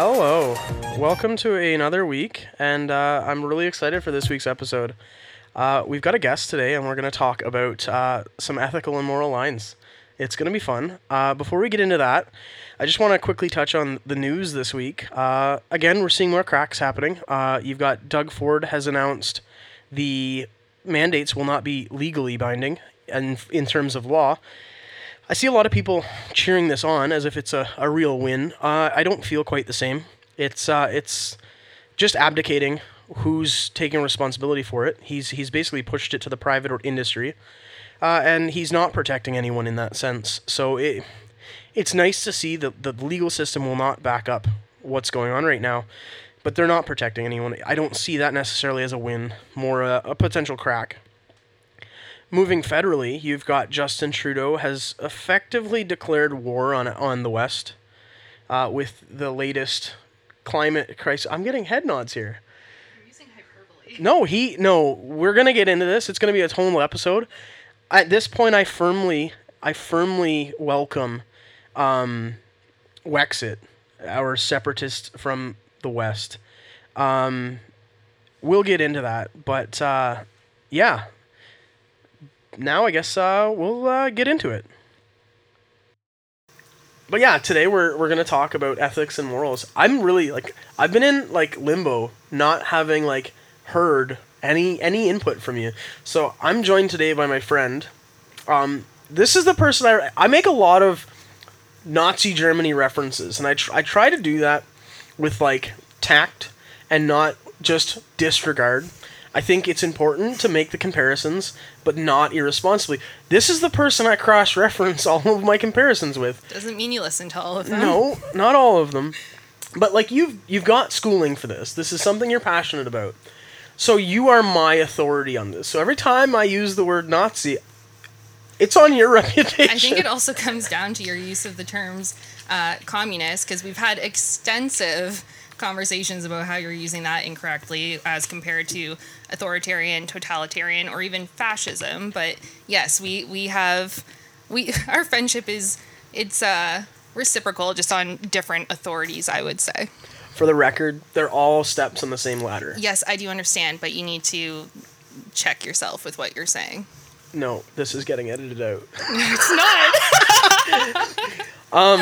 Hello. Welcome to another week, and uh, I'm really excited for this week's episode. Uh, we've got a guest today, and we're going to talk about uh, some ethical and moral lines. It's going to be fun. Uh, before we get into that, I just want to quickly touch on the news this week. Uh, again, we're seeing more cracks happening. Uh, you've got Doug Ford has announced the mandates will not be legally binding and in terms of law. I see a lot of people cheering this on as if it's a, a real win. Uh, I don't feel quite the same. It's uh, it's just abdicating who's taking responsibility for it. He's he's basically pushed it to the private or industry, uh, and he's not protecting anyone in that sense. So it it's nice to see that the legal system will not back up what's going on right now, but they're not protecting anyone. I don't see that necessarily as a win, more a, a potential crack moving federally, you've got Justin Trudeau has effectively declared war on on the West uh, with the latest climate crisis. I'm getting head nods here. You're using hyperbole. No, he no. We're gonna get into this. It's gonna be a tonal episode. At this point, I firmly, I firmly welcome um, Wexit, our separatist from the West. Um, we'll get into that, but uh, yeah, now I guess uh, we'll uh, get into it. But yeah, today we're we're gonna talk about ethics and morals. I'm really like I've been in like limbo, not having like heard any any input from you. So I'm joined today by my friend. Um, this is the person I I make a lot of Nazi Germany references, and I tr- I try to do that with like tact and not just disregard. I think it's important to make the comparisons, but not irresponsibly. This is the person I cross reference all of my comparisons with. Doesn't mean you listen to all of them. No, not all of them. But like you've you've got schooling for this. This is something you're passionate about. So you are my authority on this. So every time I use the word Nazi, it's on your reputation. I think it also comes down to your use of the terms uh, communist, because we've had extensive conversations about how you're using that incorrectly as compared to authoritarian, totalitarian, or even fascism. But yes, we we have we our friendship is it's uh reciprocal, just on different authorities. I would say. For the record, they're all steps on the same ladder. Yes, I do understand, but you need to check yourself with what you're saying. No, this is getting edited out. It's not. Um,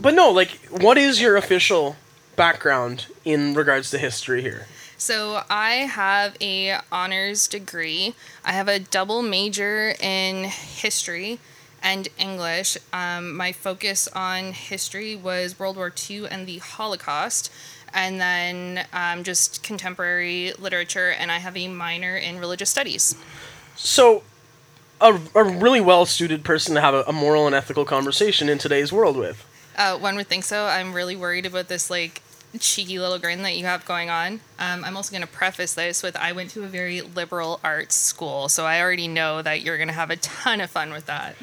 but no, like, what is your official background in regards to history here? So I have a honors degree. I have a double major in history and English. Um, my focus on history was World War II and the Holocaust, and then um, just contemporary literature. And I have a minor in religious studies. So, a, a really well suited person to have a, a moral and ethical conversation in today's world with. Uh, one would think so. I'm really worried about this like cheeky little grin that you have going on. Um, I'm also going to preface this with I went to a very liberal arts school, so I already know that you're going to have a ton of fun with that.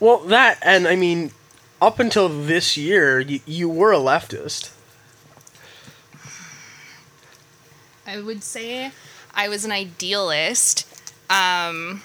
Well, that, and I mean, up until this year, you, you were a leftist. I would say I was an idealist. Um,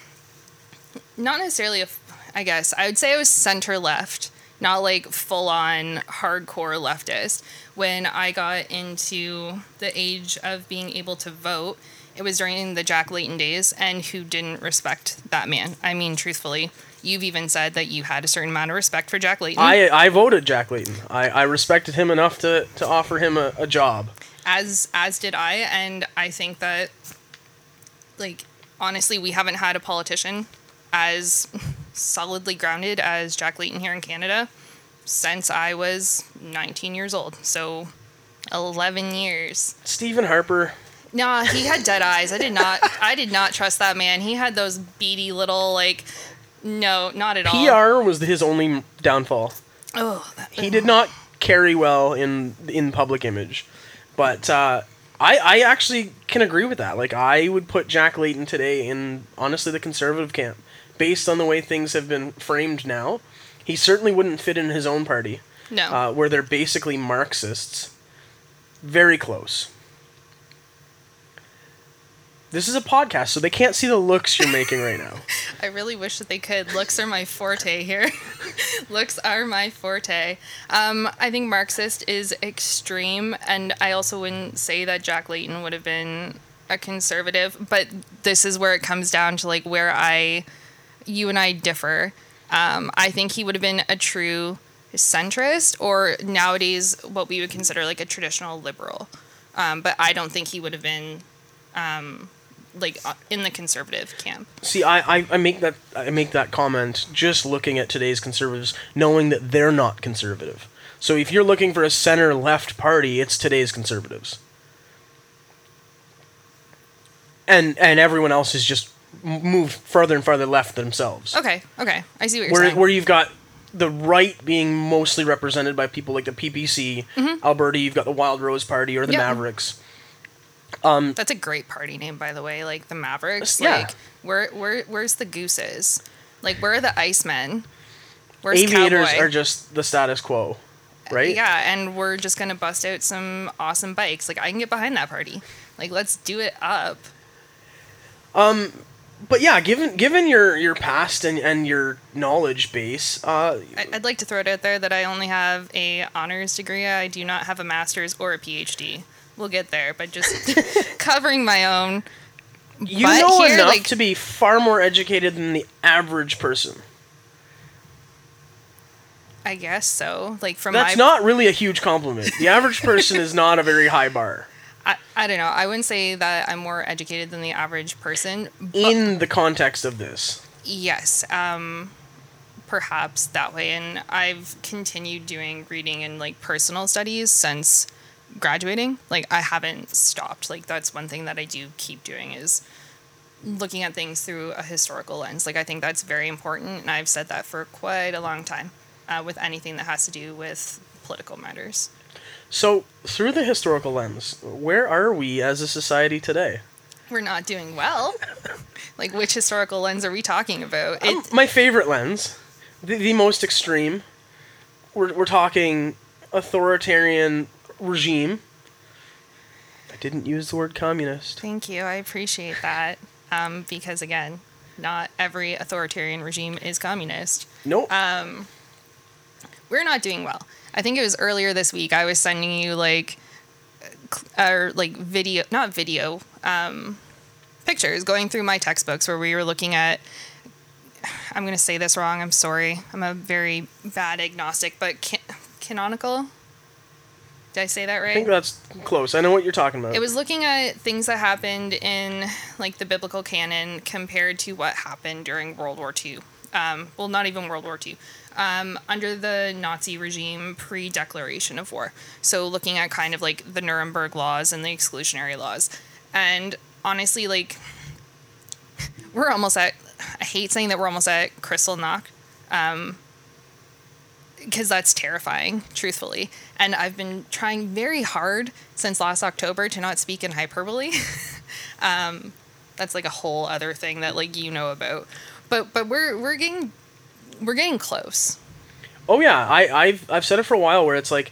not necessarily a, I guess I would say I was center left, not like full on hardcore leftist. When I got into the age of being able to vote, it was during the Jack Layton days, and who didn't respect that man? I mean, truthfully, you've even said that you had a certain amount of respect for Jack Layton. I, I voted Jack Layton. I, I respected him enough to, to offer him a, a job. as as did I, and I think that like honestly, we haven't had a politician as solidly grounded as Jack Layton here in Canada since I was 19 years old. So 11 years. Stephen Harper, Nah, he had dead eyes. I did not I did not trust that man. He had those beady little like no, not at all. PR was his only downfall. Oh, that, He did not carry well in in public image, but uh, I I actually can agree with that. Like I would put Jack Layton today in honestly the conservative camp, based on the way things have been framed now. He certainly wouldn't fit in his own party, no. uh, where they're basically Marxists. Very close. This is a podcast, so they can't see the looks you're making right now. I really wish that they could. Looks are my forte here. Looks are my forte. Um, I think Marxist is extreme, and I also wouldn't say that Jack Layton would have been a conservative, but this is where it comes down to like where I, you and I differ. Um, I think he would have been a true centrist, or nowadays what we would consider like a traditional liberal. Um, but I don't think he would have been um, like uh, in the conservative camp. See, I, I, I make that I make that comment just looking at today's conservatives, knowing that they're not conservative. So if you're looking for a center left party, it's today's conservatives. And and everyone else is just m- moved further and further left themselves. Okay, okay, I see what you're where saying. where you've got the right being mostly represented by people like the PPC, mm-hmm. Alberta, you've got the Wild Rose Party or the Mm-hmm. Yeah. Mavericks. Um, um, That's a great party name, by the way. Like the Mavericks. Yeah. Like where where where's the Gooses? Like where are the Icemen? Where's Aviators Cowboy? are just the status quo, right? Yeah, and we're just gonna bust out some awesome bikes. Like I can get behind that party. Like let's do it up. Um, But yeah, given given your your past and, and your knowledge base, uh, I'd like to throw it out there that I only have a honors degree. I do not have a master's or a PhD. We'll get there, but just covering my own. you know here, enough like- to be far more educated than the average person. I guess so. Like from That's my not really a huge compliment. The average person is not a very high bar I, I don't know. I wouldn't say that I'm more educated than the average person. In the context of this. yes, um, perhaps that way. And I've continued doing reading and like personal studies since graduating. Like I haven't stopped. Like that's one thing that I do keep doing is looking at things through a historical lens. Like I think that's very important, and I've said that for quite a long time uh, with anything that has to do with political matters. So, through the historical lens, where are we as a society today? We're not doing well. like which historical lens are we talking about? Um, my favorite lens, the, the most extreme. We're, we're talking authoritarian regime. I didn't use the word communist. Thank you. I appreciate that. Um, because again, not every authoritarian regime is communist. Nope. Um, We're not doing well. I think it was earlier this week. I was sending you like, or like video, not video, um, pictures going through my textbooks where we were looking at. I'm gonna say this wrong. I'm sorry. I'm a very bad agnostic, but can- canonical. Did I say that right? I think that's close. I know what you're talking about. It was looking at things that happened in like the biblical canon compared to what happened during World War II. Um, well, not even World War II. Um, under the Nazi regime pre declaration of war. So, looking at kind of like the Nuremberg laws and the exclusionary laws. And honestly, like, we're almost at, I hate saying that we're almost at Kristallnacht because that's terrifying, truthfully. And I've been trying very hard since last October to not speak in hyperbole. um, that's like a whole other thing that like you know about. But but we're we're getting we're getting close. Oh yeah, I, I've I've said it for a while where it's like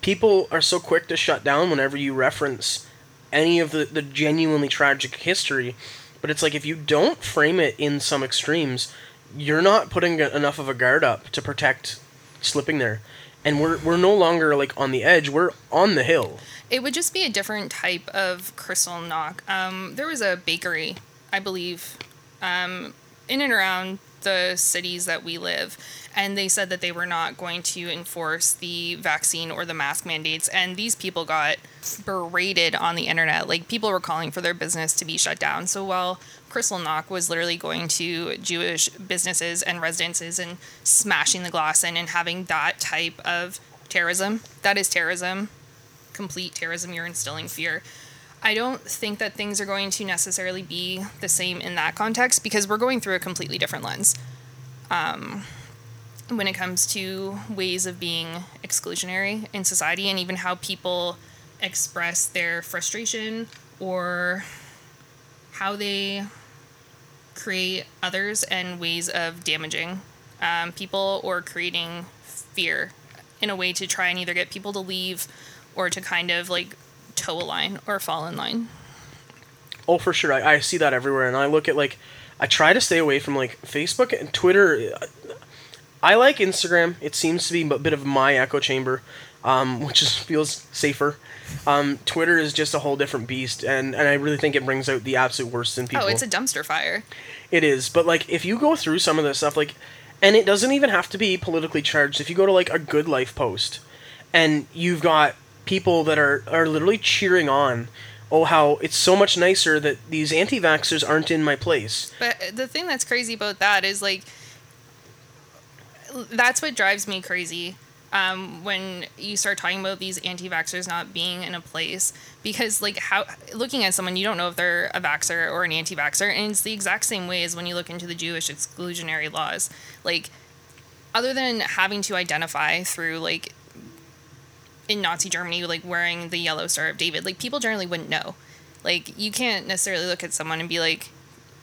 people are so quick to shut down whenever you reference any of the, the genuinely tragic history, but it's like if you don't frame it in some extremes, you're not putting enough of a guard up to protect slipping there. And we're we're no longer like on the edge, we're on the hill. It would just be a different type of Kristallnacht. Um, there was a bakery, I believe, um, in and around the cities that we live, and they said that they were not going to enforce the vaccine or the mask mandates, and these people got berated on the internet. Like people were calling for their business to be shut down. So while Kristallnacht was literally going to Jewish businesses and residences and smashing the glass in and having that type of terrorism, that is terrorism complete terrorism, you're instilling fear. I don't think that things are going to necessarily be the same in that context because we're going through a completely different lens. Um, when it comes to ways of being exclusionary in society and even how people express their frustration or how they create others and ways of damaging um, people or creating fear in a way to try and either get people to leave or to kind of like toe a line or fall in line. Oh, for sure. I, I see that everywhere, and I look at like, I try to stay away from like Facebook and Twitter. I like Instagram. It seems to be a bit of my echo chamber, um, which is feels safer. Um, Twitter is just a whole different beast, and, and I really think it brings out the absolute worst in people. Oh, it's a dumpster fire. It is, but like if you go through some of this stuff, like, and it doesn't even have to be politically charged. If you go to like a good life post, and you've got people that are are literally cheering on, oh how it's so much nicer that these anti-vaxxers aren't in my place. But the thing that's crazy about that is like, that's what drives me crazy. Um, when you start talking about these anti-vaxxers not being in a place because like how looking at someone you don't know if they're a vaxxer or an anti-vaxxer and it's the exact same way as when you look into the jewish exclusionary laws like other than having to identify through like in nazi germany like wearing the yellow star of david like people generally wouldn't know. Like you can't necessarily look at someone and be like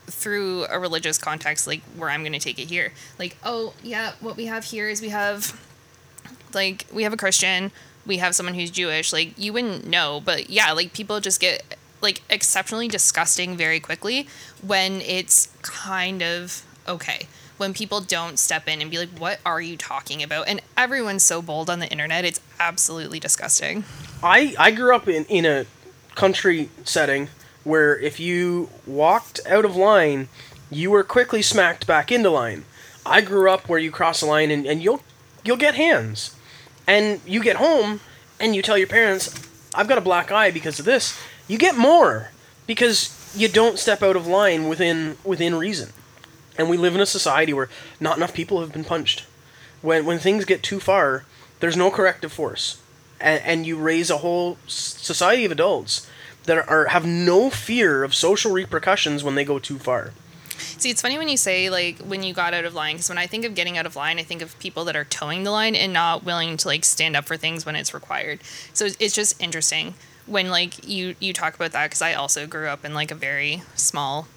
through a religious context like where i'm going to take it here. Like oh yeah what we have here is we have like we have a christian we have someone who's jewish like you wouldn't know. But yeah like people just get like exceptionally disgusting very quickly when it's kind of okay when people don't step in and be like what are you talking about and everyone's so bold on the internet it's absolutely disgusting I I grew up in in a country setting where if you walked out of line, you were quickly smacked back into line. I grew up where you cross a line and, and you'll you'll get hands. And you get home and you tell your parents, I've got a black eye because of this. You get more because you don't step out of line within within reason. And we live in a society where not enough people have been punched. When when things get too far, there's no corrective force. And, and you raise a whole society of adults that are, have no fear of social repercussions when they go too far. See, it's funny when you say like when you got out of line because when I think of getting out of line, I think of people that are towing the line and not willing to like stand up for things when it's required. So it's just interesting when like you you talk about that because I also grew up in like a very small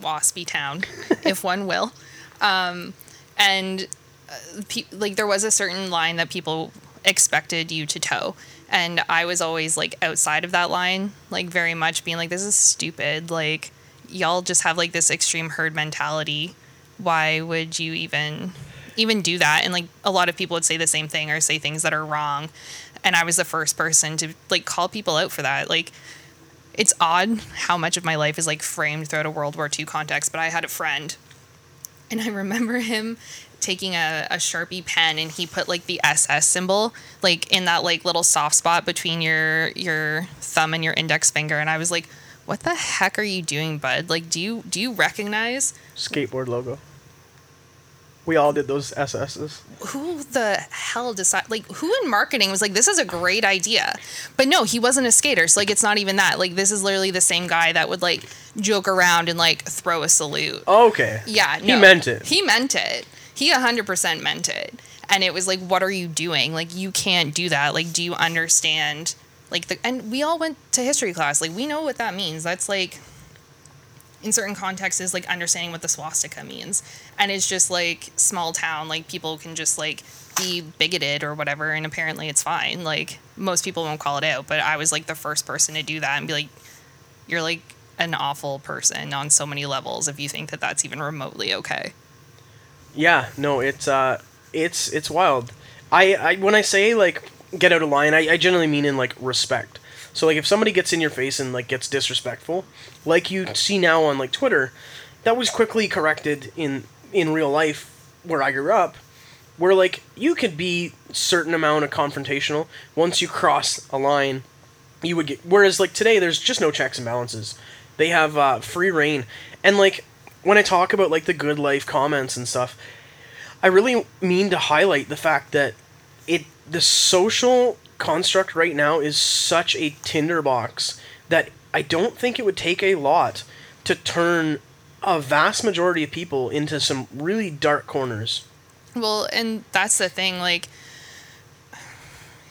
waspy town, if one will, um, and uh, pe- like there was a certain line that people expected you to toe, and i was always like outside of that line like very much being like this is stupid. Like y'all just have like this extreme herd mentality. Why would you even even do that? And like a lot of people would say the same thing or say things that are wrong. And i was the first person to like call people out for that. Like it's odd how much of my life is like framed throughout a world war ii context but i had a friend and I remember him taking a, a Sharpie pen and he put like the SS symbol like in that like little soft spot between your your thumb and your index finger and I was like what the heck are you doing bud like do you do you recognize Skateboard logo. We all did those SS's. who the hell decided? like who in marketing was like this is a great idea but no he wasn't a skater so like it's not even that like this is literally the same guy that would like joke around and like throw a salute Okay. Yeah, He meant it. He meant it. He 100% meant it. And it was like, what are you doing? Like, you can't do that. Like, do you understand? Like, the, and we all went to history class. Like, we know what that means. That's like, in certain contexts, is like understanding what the swastika means. And it's just like small town. Like, people can just like be bigoted or whatever. And apparently it's fine. Like, most people won't call it out. But I was like the first person to do that and be like, you're like an awful person on so many levels if you think that that's even remotely okay. Yeah, no, it's uh, it's it's wild. I, I when I say like get out of line, I, I generally mean in like respect. So like if somebody gets in your face and like gets disrespectful, like you see now on like Twitter, that was quickly corrected in in real life where I grew up, where like you could be certain amount of confrontational. Once you cross a line, you would get. Whereas like today, there's just no checks and balances. They have uh, free reign, and like when I talk about like the good life comments and stuff, I really mean to highlight the fact that it the social construct right now is such a tinderbox that I don't think it would take a lot to turn a vast majority of people into some really dark corners. Well, and that's the thing, like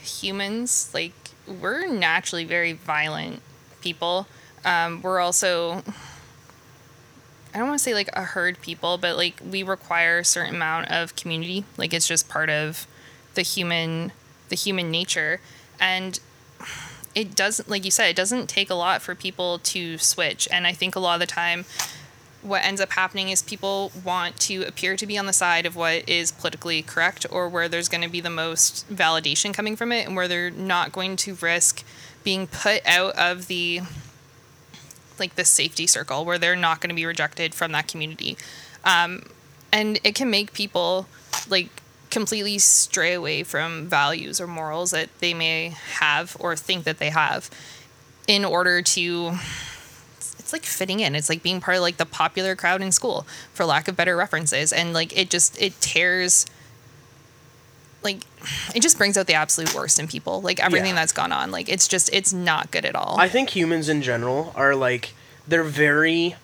humans, like we're naturally very violent people. Um, we're also I don't want to say like a herd people, but like we require a certain amount of community. Like it's just part of the human the human nature. And it doesn't like you said it doesn't take a lot for people to switch and i think a lot of the time what ends up happening is people want to appear to be on the side of what is politically correct or where there's going to be the most validation coming from it and where they're not going to risk being put out of the like the safety circle where they're not going to be rejected from that community um, and it can make people like completely stray away from values or morals that they may have or think that they have in order to it's like fitting in. It's like being part of like the popular crowd in school for lack of better references. And like it just it tears like it just brings out the absolute worst in people. Like everything Yeah. that's gone on like it's just it's not good at all. I think humans in general are like they're very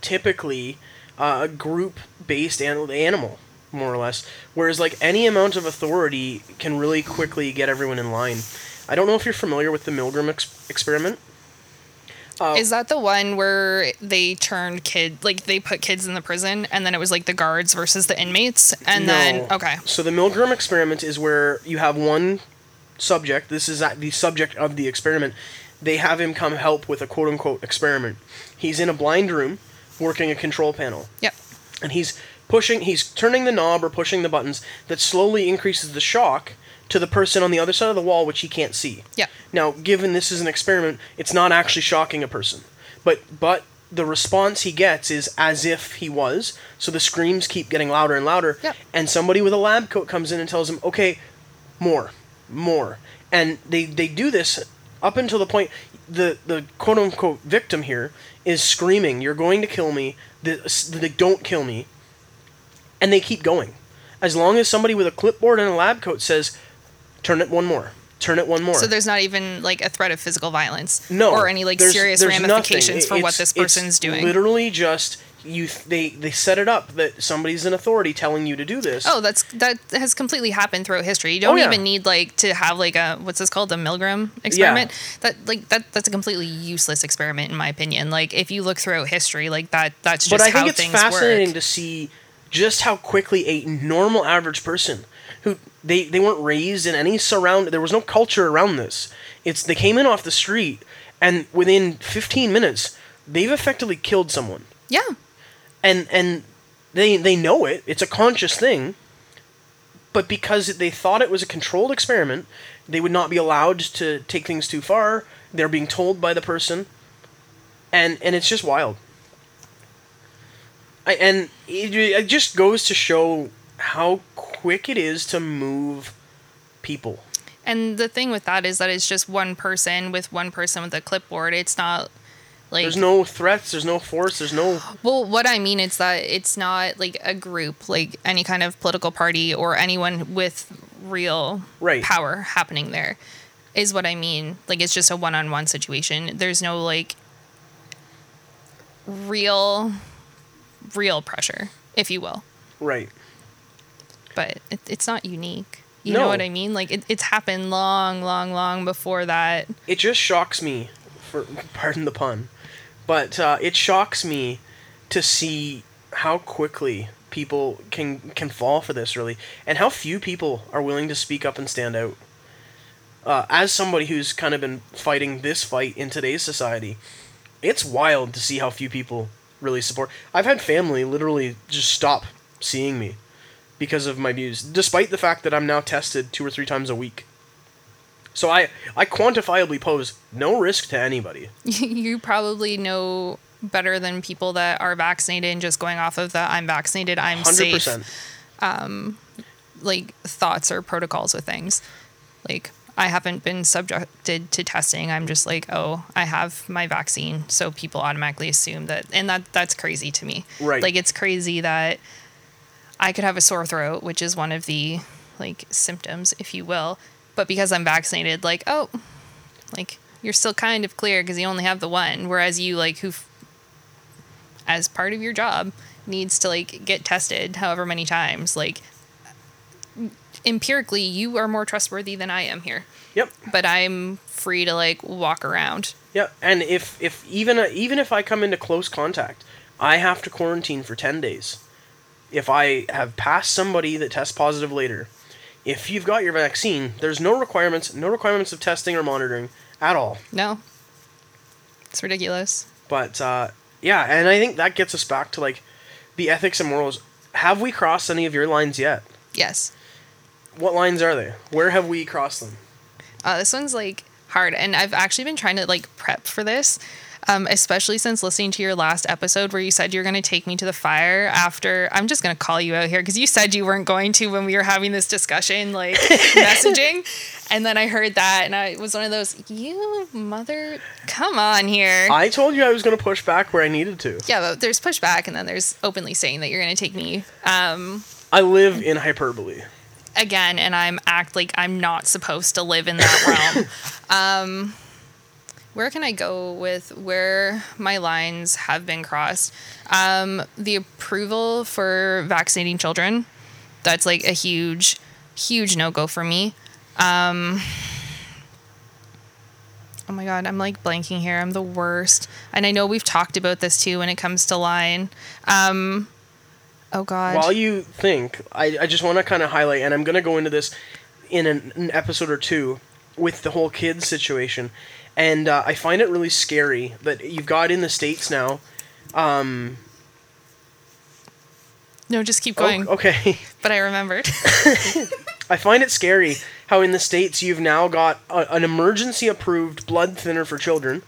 typically uh, a group based animal more or less whereas like any amount of authority can really quickly get everyone in line i don't know if you're familiar with the milgram ex- experiment uh, Is that the one where they turned kid like they put kids in the prison and then it was like the guards versus the inmates and then okay. So the Milgram experiment is where you have one subject. This is the subject of the experiment. They have him come help with a quote unquote experiment. He's in a blind room working a control panel. Yep. And he's pushing, he's turning the knob or pushing the buttons that slowly increases the shock to the person on the other side of the wall, which he can't see. Yeah. Now, given this is an experiment, it's not actually shocking a person, but but the response he gets is as if he was. So the screams keep getting louder and louder, Yep. and somebody with a lab coat comes in and tells him, "Okay, more, more," and they they do this up until the point the the quote unquote victim here is screaming, "You're going to kill me! The, the don't kill me!" And they keep going, as long as somebody with a clipboard and a lab coat says, "Turn it one more." Turn it one more. So there's not even like a threat of physical violence no or any like there's- serious there's ramifications for what this person's doing. Literally just you. They they set it up that somebody's an authority telling you to do this. Oh, that's that has completely happened throughout history. You don't Oh, yeah. even need like to have like a what's this called the Milgram experiment. That like that that's a completely useless experiment in my opinion. Like if you look throughout history, like that that's just but I how think it's things fascinating work. to see just how quickly a normal average person who they they weren't raised in any surround there was no culture around this. It's they came in off the street and within 15 minutes they've effectively killed someone. Yeah. and and they they know it it's a conscious thing but because they thought it was a controlled experiment they would not be allowed to take things too far they're being told by the person and and it's just wild I, and it, it just goes to show how quick it is to move people And the thing with that is that it's just one person with one person with a clipboard. It's not like there's no threats there's no force there's no Well, what I mean is that it's not like a group, like any kind of political party or anyone with real Right. power happening there, is what I mean. Like it's just a one on one situation. There's no like real, real pressure, if you will. right But it, it's not unique. You No. know what I mean? Like it, it's happened long, long, long before that. it just shocks me for pardon the pun but uh, it shocks me to see how quickly people can can fall for this really and how few people are willing to speak up and stand out uh, as somebody who's kind of been fighting this fight in today's society it's wild to see how few people really support i've had family literally just stop seeing me because of my views despite the fact that i'm now tested two or three times a week so I, I quantifiably pose no risk to anybody. you probably know better than people that are vaccinated and just going off of the I'm vaccinated, I'm Hundred safe. percent. Um, like thoughts or protocols with things. Like I haven't been subjected to testing. I'm just like, oh, I have my vaccine, so people automatically assume that, and that that's crazy to me. Right. Like it's crazy that I could have a sore throat, which is one of the like symptoms, if you will, but because I'm vaccinated, like oh, like you're still kind of clear because you only have the one, whereas you like who, as part of your job, needs to like get tested however many times, like empirically you are more trustworthy than I am here. Yep. But I'm free to like walk around. Yep. And if if even uh, even if I come into close contact, I have to quarantine for ten days. If I have passed somebody that tests positive later, if you've got your vaccine, there's no requirements, no requirements of testing or monitoring at all. No. It's ridiculous. But uh, yeah, and I think that gets us back to like the ethics and morals. Have we crossed any of your lines yet? Yes. What lines are they? Where have we crossed them? Uh, this one's like hard, and I've actually been trying to like prep for this, um, especially since listening to your last episode where you said you're going to take me to the fire after. I'm just going to call you out here because you said you weren't going to when we were having this discussion, like messaging, and then I heard that, and I was one of those, you mother, come on here. I told you I was going to push back where I needed to. yeah, but there's pushback, and then there's openly saying that you're going to take me. Um, I live in hyperbole. Again and I'm act like I'm not supposed to live in that realm. um, where can I go with where my lines have been crossed? Um, the approval for vaccinating children. That's like a huge, huge no go for me. Um, oh my god, I'm like blanking here. I'm the worst. And I know we've talked about this too when it comes to line. Um, oh god. While you think, I, I just want to kind of highlight, and I'm going to go into this in an, an episode or two with the whole kids situation. And uh, I find it really scary that you've got in the States now. Um, no, just keep oh, going. okay. But I remembered. I find it scary how in the States you've now got a, an emergency approved blood thinner for children,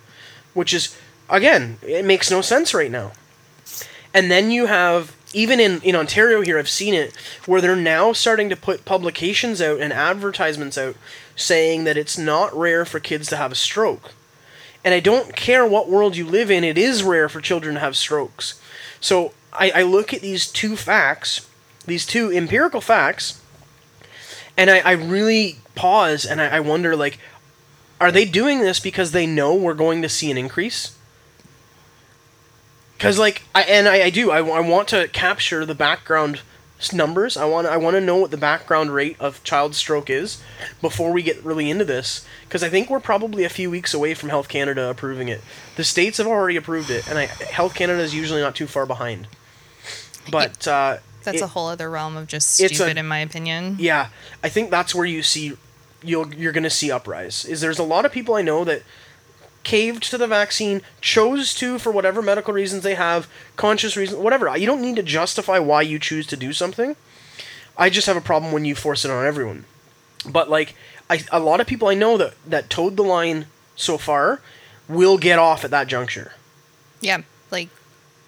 which is, again, it makes no sense right now. And then you have, even in, in Ontario here, I've seen it, where they're now starting to put publications out and advertisements out saying that it's not rare for kids to have a stroke. And I don't care what world you live in, it is rare for children to have strokes. So I, I look at these two facts, these two empirical facts, and I, I really pause and I, I wonder like, are they doing this because they know we're going to see an increase? Because like I and I, I do I, I want to capture the background numbers. I want I want to know what the background rate of child stroke is before we get really into this. Because I think we're probably a few weeks away from Health Canada approving it. The states have already approved it, and I, Health Canada is usually not too far behind. But uh, That's it- a whole other realm of just it's a- stupid, in my opinion. yeah, I think that's where you see you'll you're gonna see uprise. Is there's a lot of people I know that caved to the vaccine, chose to for whatever medical reasons they have, conscious reason, whatever. You don't need to justify why you choose to do something. I just have a problem when you force it on everyone. But like, I a lot of people I know that that towed the line so far will get off at that juncture. Yeah, like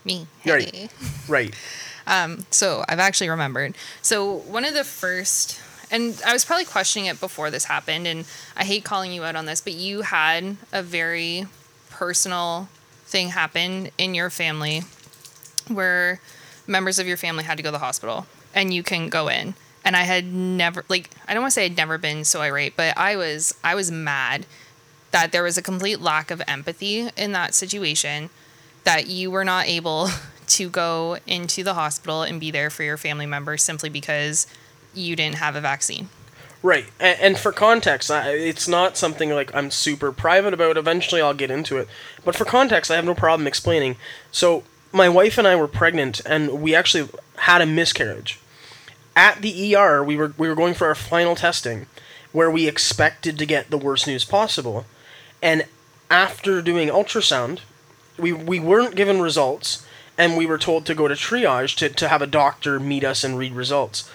me. Right. Hey. Right. Um, so I've actually remembered. So one of the first, and I was probably questioning it before this happened, and I hate calling you out on this, but you had a very personal thing happen in your family where members of your family had to go to the hospital and you can go in. And I had never like I don't want to say I'd never been so irate, but I was I was mad that there was a complete lack of empathy in that situation that you were not able to go into the hospital and be there for your family member simply because you didn't have a vaccine. Right, and, for context, it's not something like I'm super private about. Eventually, I'll get into it. But for context, I have no problem explaining. So, my wife and I were pregnant, and we actually had a miscarriage. At the ER, we were we were going for our final testing, where we expected to get the worst news possible, and after doing ultrasound, we we weren't given results, and we were told to go to triage to, to have a doctor meet us and read results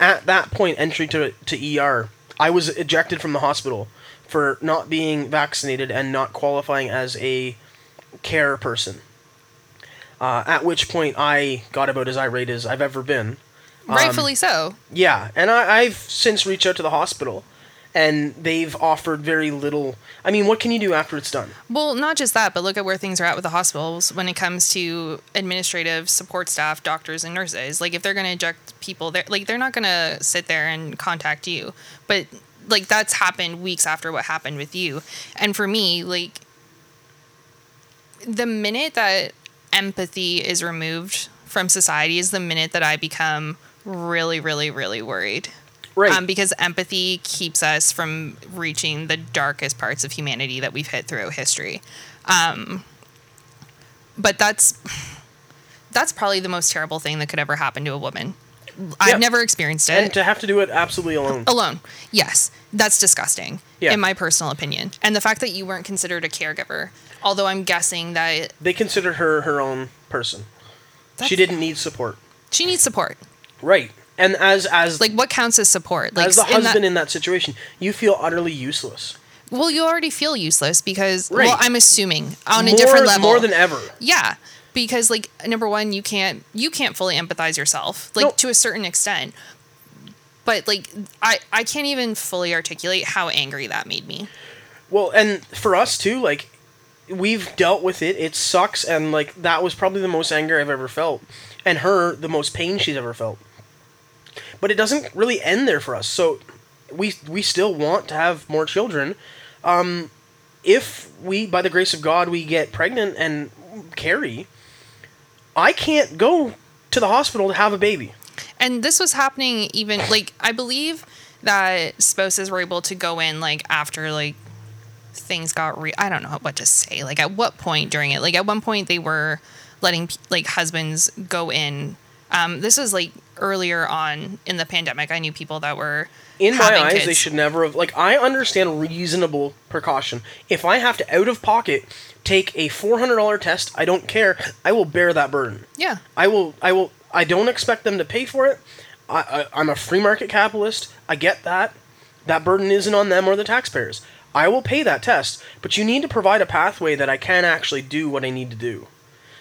at that point entry to to ER, I was ejected from the hospital for not being vaccinated and not qualifying as a care person. Uh, at which point I got about as irate as I've ever been. Rightfully so. Yeah, and I, I've since reached out to the hospital, and they've offered very little. I mean, what can you do after it's done? Well, not just that, but look at where things are at with the hospitals when it comes to administrative support staff, doctors, and nurses. Like, if they're going to eject people, they're like they're not going to sit there and contact you. But like that's happened weeks after what happened with you. And for me, like the minute that empathy is removed from society is the minute that I become really, really, really worried. Right. Um, because empathy keeps us from reaching the darkest parts of humanity that we've hit throughout history. Um, but that's that's probably the most terrible thing that could ever happen to a woman. I've never experienced it. and to have to do it absolutely alone. alone. Yes, that's disgusting, Yeah. in my personal opinion. And the fact that you weren't considered a caregiver, although I'm guessing that They considered her her own person. that's- she didn't need support. she needs support. Right. And as as Like, what counts as support? Like, as the in that- husband in that situation, you feel utterly useless. well, you already feel useless because, Right. well, I'm assuming on a different level, more than ever. yeah, because like number one, you can't you can't fully empathize yourself, like Nope. to a certain extent. But like, I I can't even fully articulate how angry that made me. Well, and for us too, like we've dealt with it. It sucks, and like that was probably the most anger I've ever felt, and her the most pain she's ever felt. But it doesn't really end there for us. So we we still want to have more children. Um, if we, by the grace of God, we get pregnant and carry, I can't go to the hospital to have a baby. and this was happening even like i believe that spouses were able to go in like after like things got re i don't know what to say like at what point during it like at one point they were letting like husbands go in um this was like earlier on in the pandemic i knew people that were in my eyes, kids. they should never have. Like, I understand reasonable precaution. If I have to out of pocket take a four hundred dollar test, I don't care. I will bear that burden. yeah I will. I will. I don't expect them to pay for it. I, I, I'm a free market capitalist. I get that. That burden isn't on them or the taxpayers. I will pay that test, but you need to provide a pathway that I can actually do what I need to do.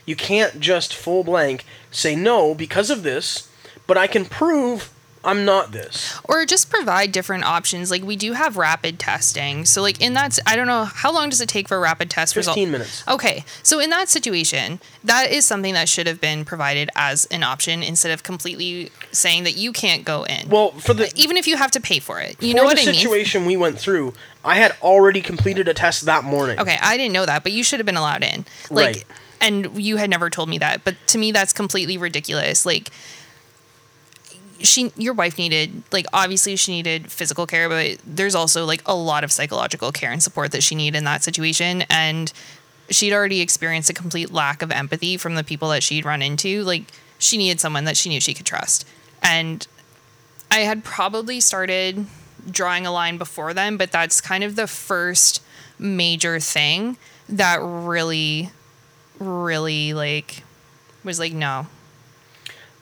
You can't just full blank say no because of this, but I can prove I'm not this. or just provide different options like we do have rapid testing so like in that I don't know how long does it take for a rapid test result 15 minutes. Okay, so in that situation, that is something that should have been provided as an option instead of completely saying that you can't go in. Well, for the even if you have to pay for it, you for know what I mean. The situation we went through, I had already completed a test that morning. Okay, I didn't know that, but you should have been allowed in. Like, Right. and you had never told me that, but to me, that's completely ridiculous. Like, she, your wife needed, like, obviously she needed physical care, but there's also like a lot of psychological care and support that she needed in that situation, and she'd already experienced a complete lack of empathy from the people that she'd run into. Like, she needed someone that she knew she could trust, and I had probably started drawing a line before then, but that's kind of the first major thing that really, really like was like, no.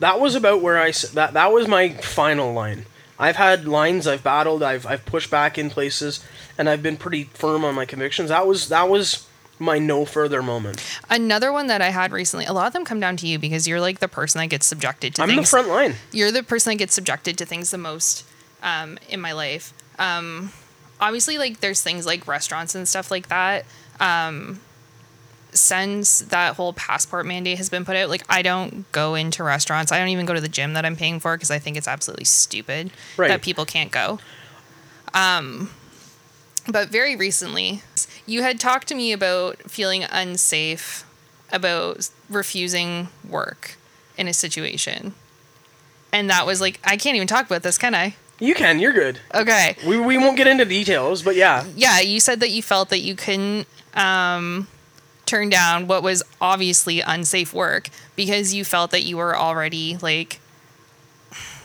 That was about where I that that was my final line. I've had lines I've battled, I've I've pushed back in places, and I've been pretty firm on my convictions. That was that was my no further moment. Another one that I had recently, a lot of them come down to you because you're like the person that gets subjected to I'm in the things. front line. You're the person that gets subjected to things the most um, in my life. Um, obviously, like there's things like restaurants and stuff like that. Um, since that whole passport mandate has been put out, like I don't go into restaurants. I don't even go to the gym that I'm paying for because I think it's absolutely stupid Right. that people can't go. Um, but very recently, you had talked to me about feeling unsafe about refusing work in a situation. And that was like, I can't even talk about this, can I? You can, you're good. Okay. We, we won't get into details, but yeah. Yeah, you said that you felt that you couldn't um, turn down what was obviously unsafe work because you felt that you were already like,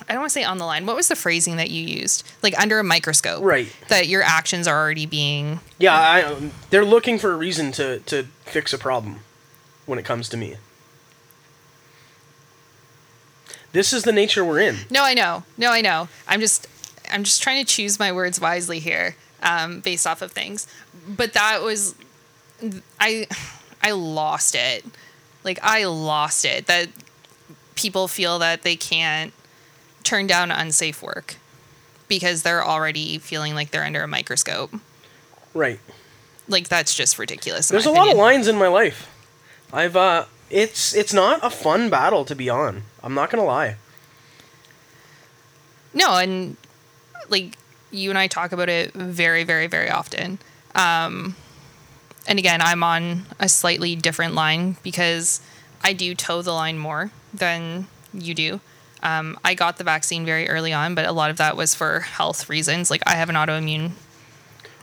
I don't want to say on the line. What was the phrasing that you used? Like under a microscope. Right. That your actions are already being. Yeah, I, um, they're looking for a reason to, to fix a problem when it comes to me. This is the nature we're in. No, I know. No, I know. I'm just, I'm just trying to choose my words wisely here, um, based off of things. But that was, I, I lost it. Like I lost it. That people feel that they can't turn down unsafe work because they're already feeling like they're under a microscope. Right. Like that's just ridiculous. There's a lot of lines in my life. I've uh it's it's not a fun battle to be on. I'm not going to lie. No, and like you and I talk about it very, very, very often. Um, and again, I'm on a slightly different line because I do toe the line more than you do. Um, I got the vaccine very early on, but a lot of that was for health reasons. Like I have an autoimmune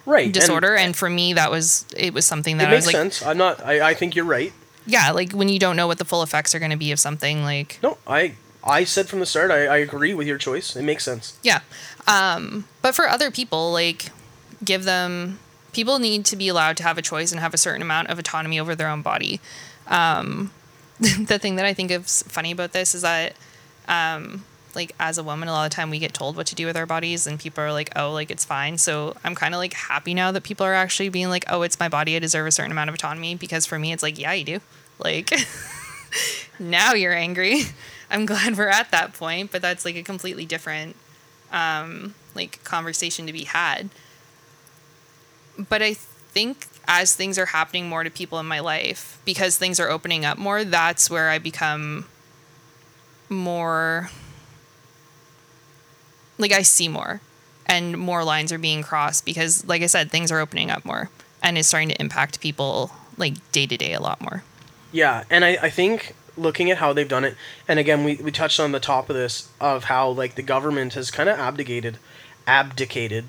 Right. disorder, and, for me, that was it was something that I makes was like, sense. I'm not I, I think you're right. yeah, like when you don't know what the full effects are going to be of something, like No, I I said from the start, I, I agree with your choice. It makes sense. Yeah. Um, but for other people, like, give them, people need to be allowed to have a choice and have a certain amount of autonomy over their own body. Um, the thing that I think is funny about this is that, um, like, as a woman, a lot of time we get told what to do with our bodies, and people are like, oh, like, it's fine. So I'm kind of like happy now that people are actually being like, oh, it's my body. I deserve a certain amount of autonomy. Because for me, it's like, yeah, you do. Like, now you're angry. I'm glad we're at that point, but that's like a completely different um, like conversation to be had. But I think as things are happening more to people in my life, because things are opening up more, that's where I become more like I see more and more lines are being crossed because like I said, things are opening up more and it's starting to impact people like day to day a lot more. Yeah, and I, I think looking at how they've done it, and again, we, we touched on the top of this of how like the government has kind of abdicated, abdicated,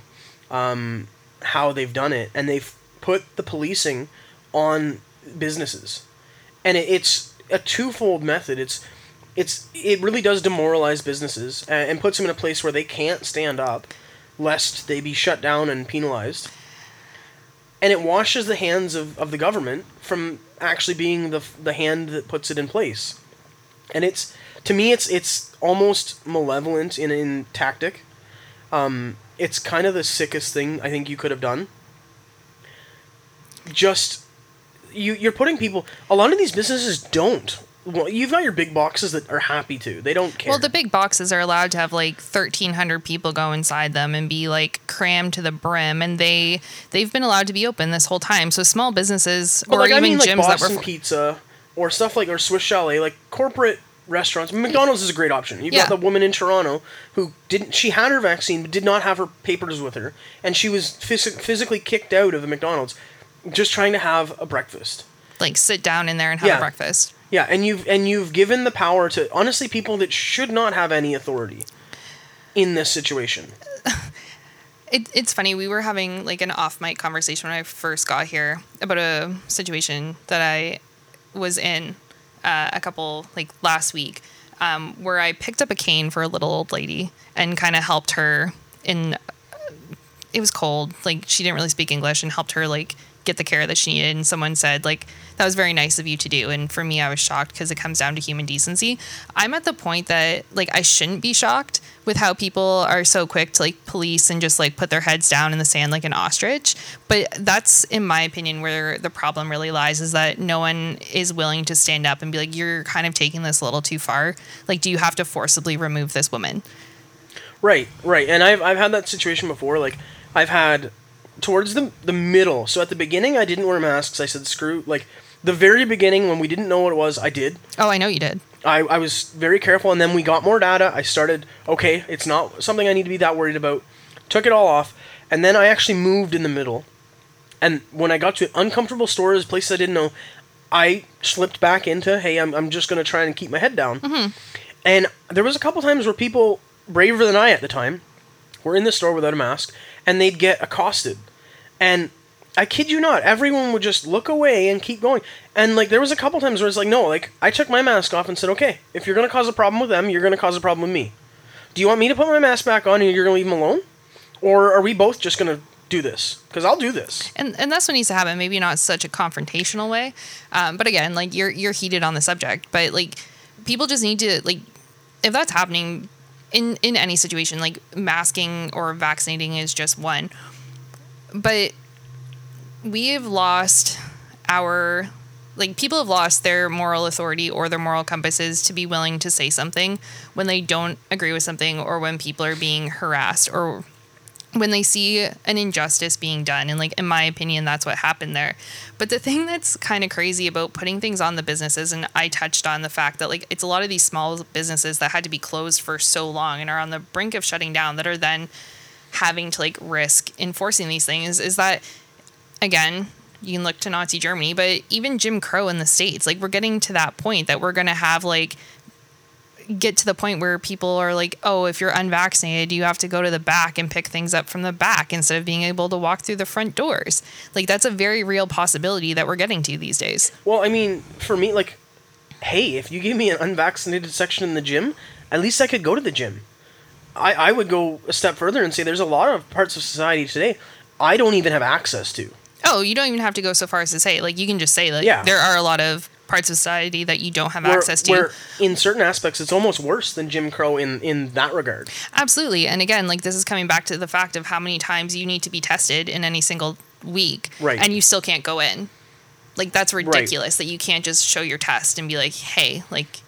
um, how they've done it, and they've put the policing on businesses, and it, it's a twofold method. It's it's it really does demoralize businesses and, and puts them in a place where they can't stand up, lest they be shut down and penalized. And it washes the hands of, of the government from actually being the the hand that puts it in place. And it's to me it's it's almost malevolent in in tactic. Um, it's kind of the sickest thing I think you could have done. Just you you're putting people a lot of these businesses don't well, you've got your big boxes that are happy to. They don't care. Well, the big boxes are allowed to have like 1300 people go inside them and be like crammed to the brim and they they've been allowed to be open this whole time. So small businesses But, or like, even I mean, like gyms Boston that were Pizza or stuff like or Swiss Chalet, like corporate restaurants. McDonald's is a great option. You Yeah. got the woman in Toronto who didn't. She had her vaccine, but did not have her papers with her, and she was phys- physically kicked out of the McDonald's, just trying to have a breakfast. like sit down in there and have Yeah. a breakfast. Yeah, and you've and you've given the power to honestly people that should not have any authority in this situation. It, it's funny. We were having like an off mic conversation when I first got here about a situation that I was in uh, a couple like last week, um, where I picked up a cane for a little old lady and kind of helped her in. It was cold. Like she didn't really speak English and helped her like get the care that she needed. And someone said like that was very nice of you to do. And for me, I was shocked because it comes down to human decency. I'm at the point that like I shouldn't be shocked with how people are so quick to like police and just like put their heads down in the sand like an ostrich. But that's in my opinion where the problem really lies is that no one is willing to stand up and be like, you're kind of taking this a little too far. Like, do you have to forcibly remove this woman? Right, right. And I've I've had that situation before. Like I've had towards the the middle. So at the beginning I didn't wear masks. I said screw like the very beginning when we didn't know what it was, I did. Oh, I know you did. I, I was very careful and then we got more data. I started okay, it's not something I need to be that worried about. Took it all off, and then I actually moved in the middle. And when I got to uncomfortable stores, places I didn't know, I slipped back into, hey, I'm, I'm just going to try and keep my head down. Mm-hmm. And there was a couple times where people, braver than I at the time, were in the store without a mask, and they'd get accosted. And I kid you not, everyone would just look away and keep going. And like there was a couple times where it's like, no, like I took my mask off and said, okay, if you're gonna cause a problem with them, you're gonna cause a problem with me. Do you want me to put my mask back on and you're gonna leave them alone, or are we both just gonna do this? Because I'll do this. and and that's what needs to happen. Maybe not such a confrontational way, um, but again, like you're you're heated on the subject, but like people just need to like if that's happening in in any situation, like masking or vaccinating is just one, but we have lost our like people have lost their moral authority or their moral compasses to be willing to say something when they don't agree with something or when people are being harassed or when they see an injustice being done and like in my opinion that's what happened there. But the thing that's kind of crazy about putting things on the businesses and i touched on the fact that like it's a lot of these small businesses that had to be closed for so long and are on the brink of shutting down that are then having to like risk enforcing these things is that again you can look to nazi germany but even jim crow in the states like we're getting to that point that we're going to have like get to the point where people are like, oh, if you're unvaccinated, you have to go to the back and pick things up from the back instead of being able to walk through the front doors. Like, that's a very real possibility that we're getting to these days. Well, I mean, for me, like, hey, if you give me an unvaccinated section in the gym, at least I could go to the gym. I, I would go a step further and say there's a lot of parts of society today I don't even have access to. Oh, you don't even have to go so far as to say like you can just say like Yeah. there are a lot of parts of society that you don't have Where, access to. where in certain aspects it's almost worse than Jim Crow in, in that regard. Absolutely. And again, like this is coming back to the fact of how many times you need to be tested in any single week. Right. And you still can't go in. Like that's ridiculous that you can't just show your test and be like, hey, like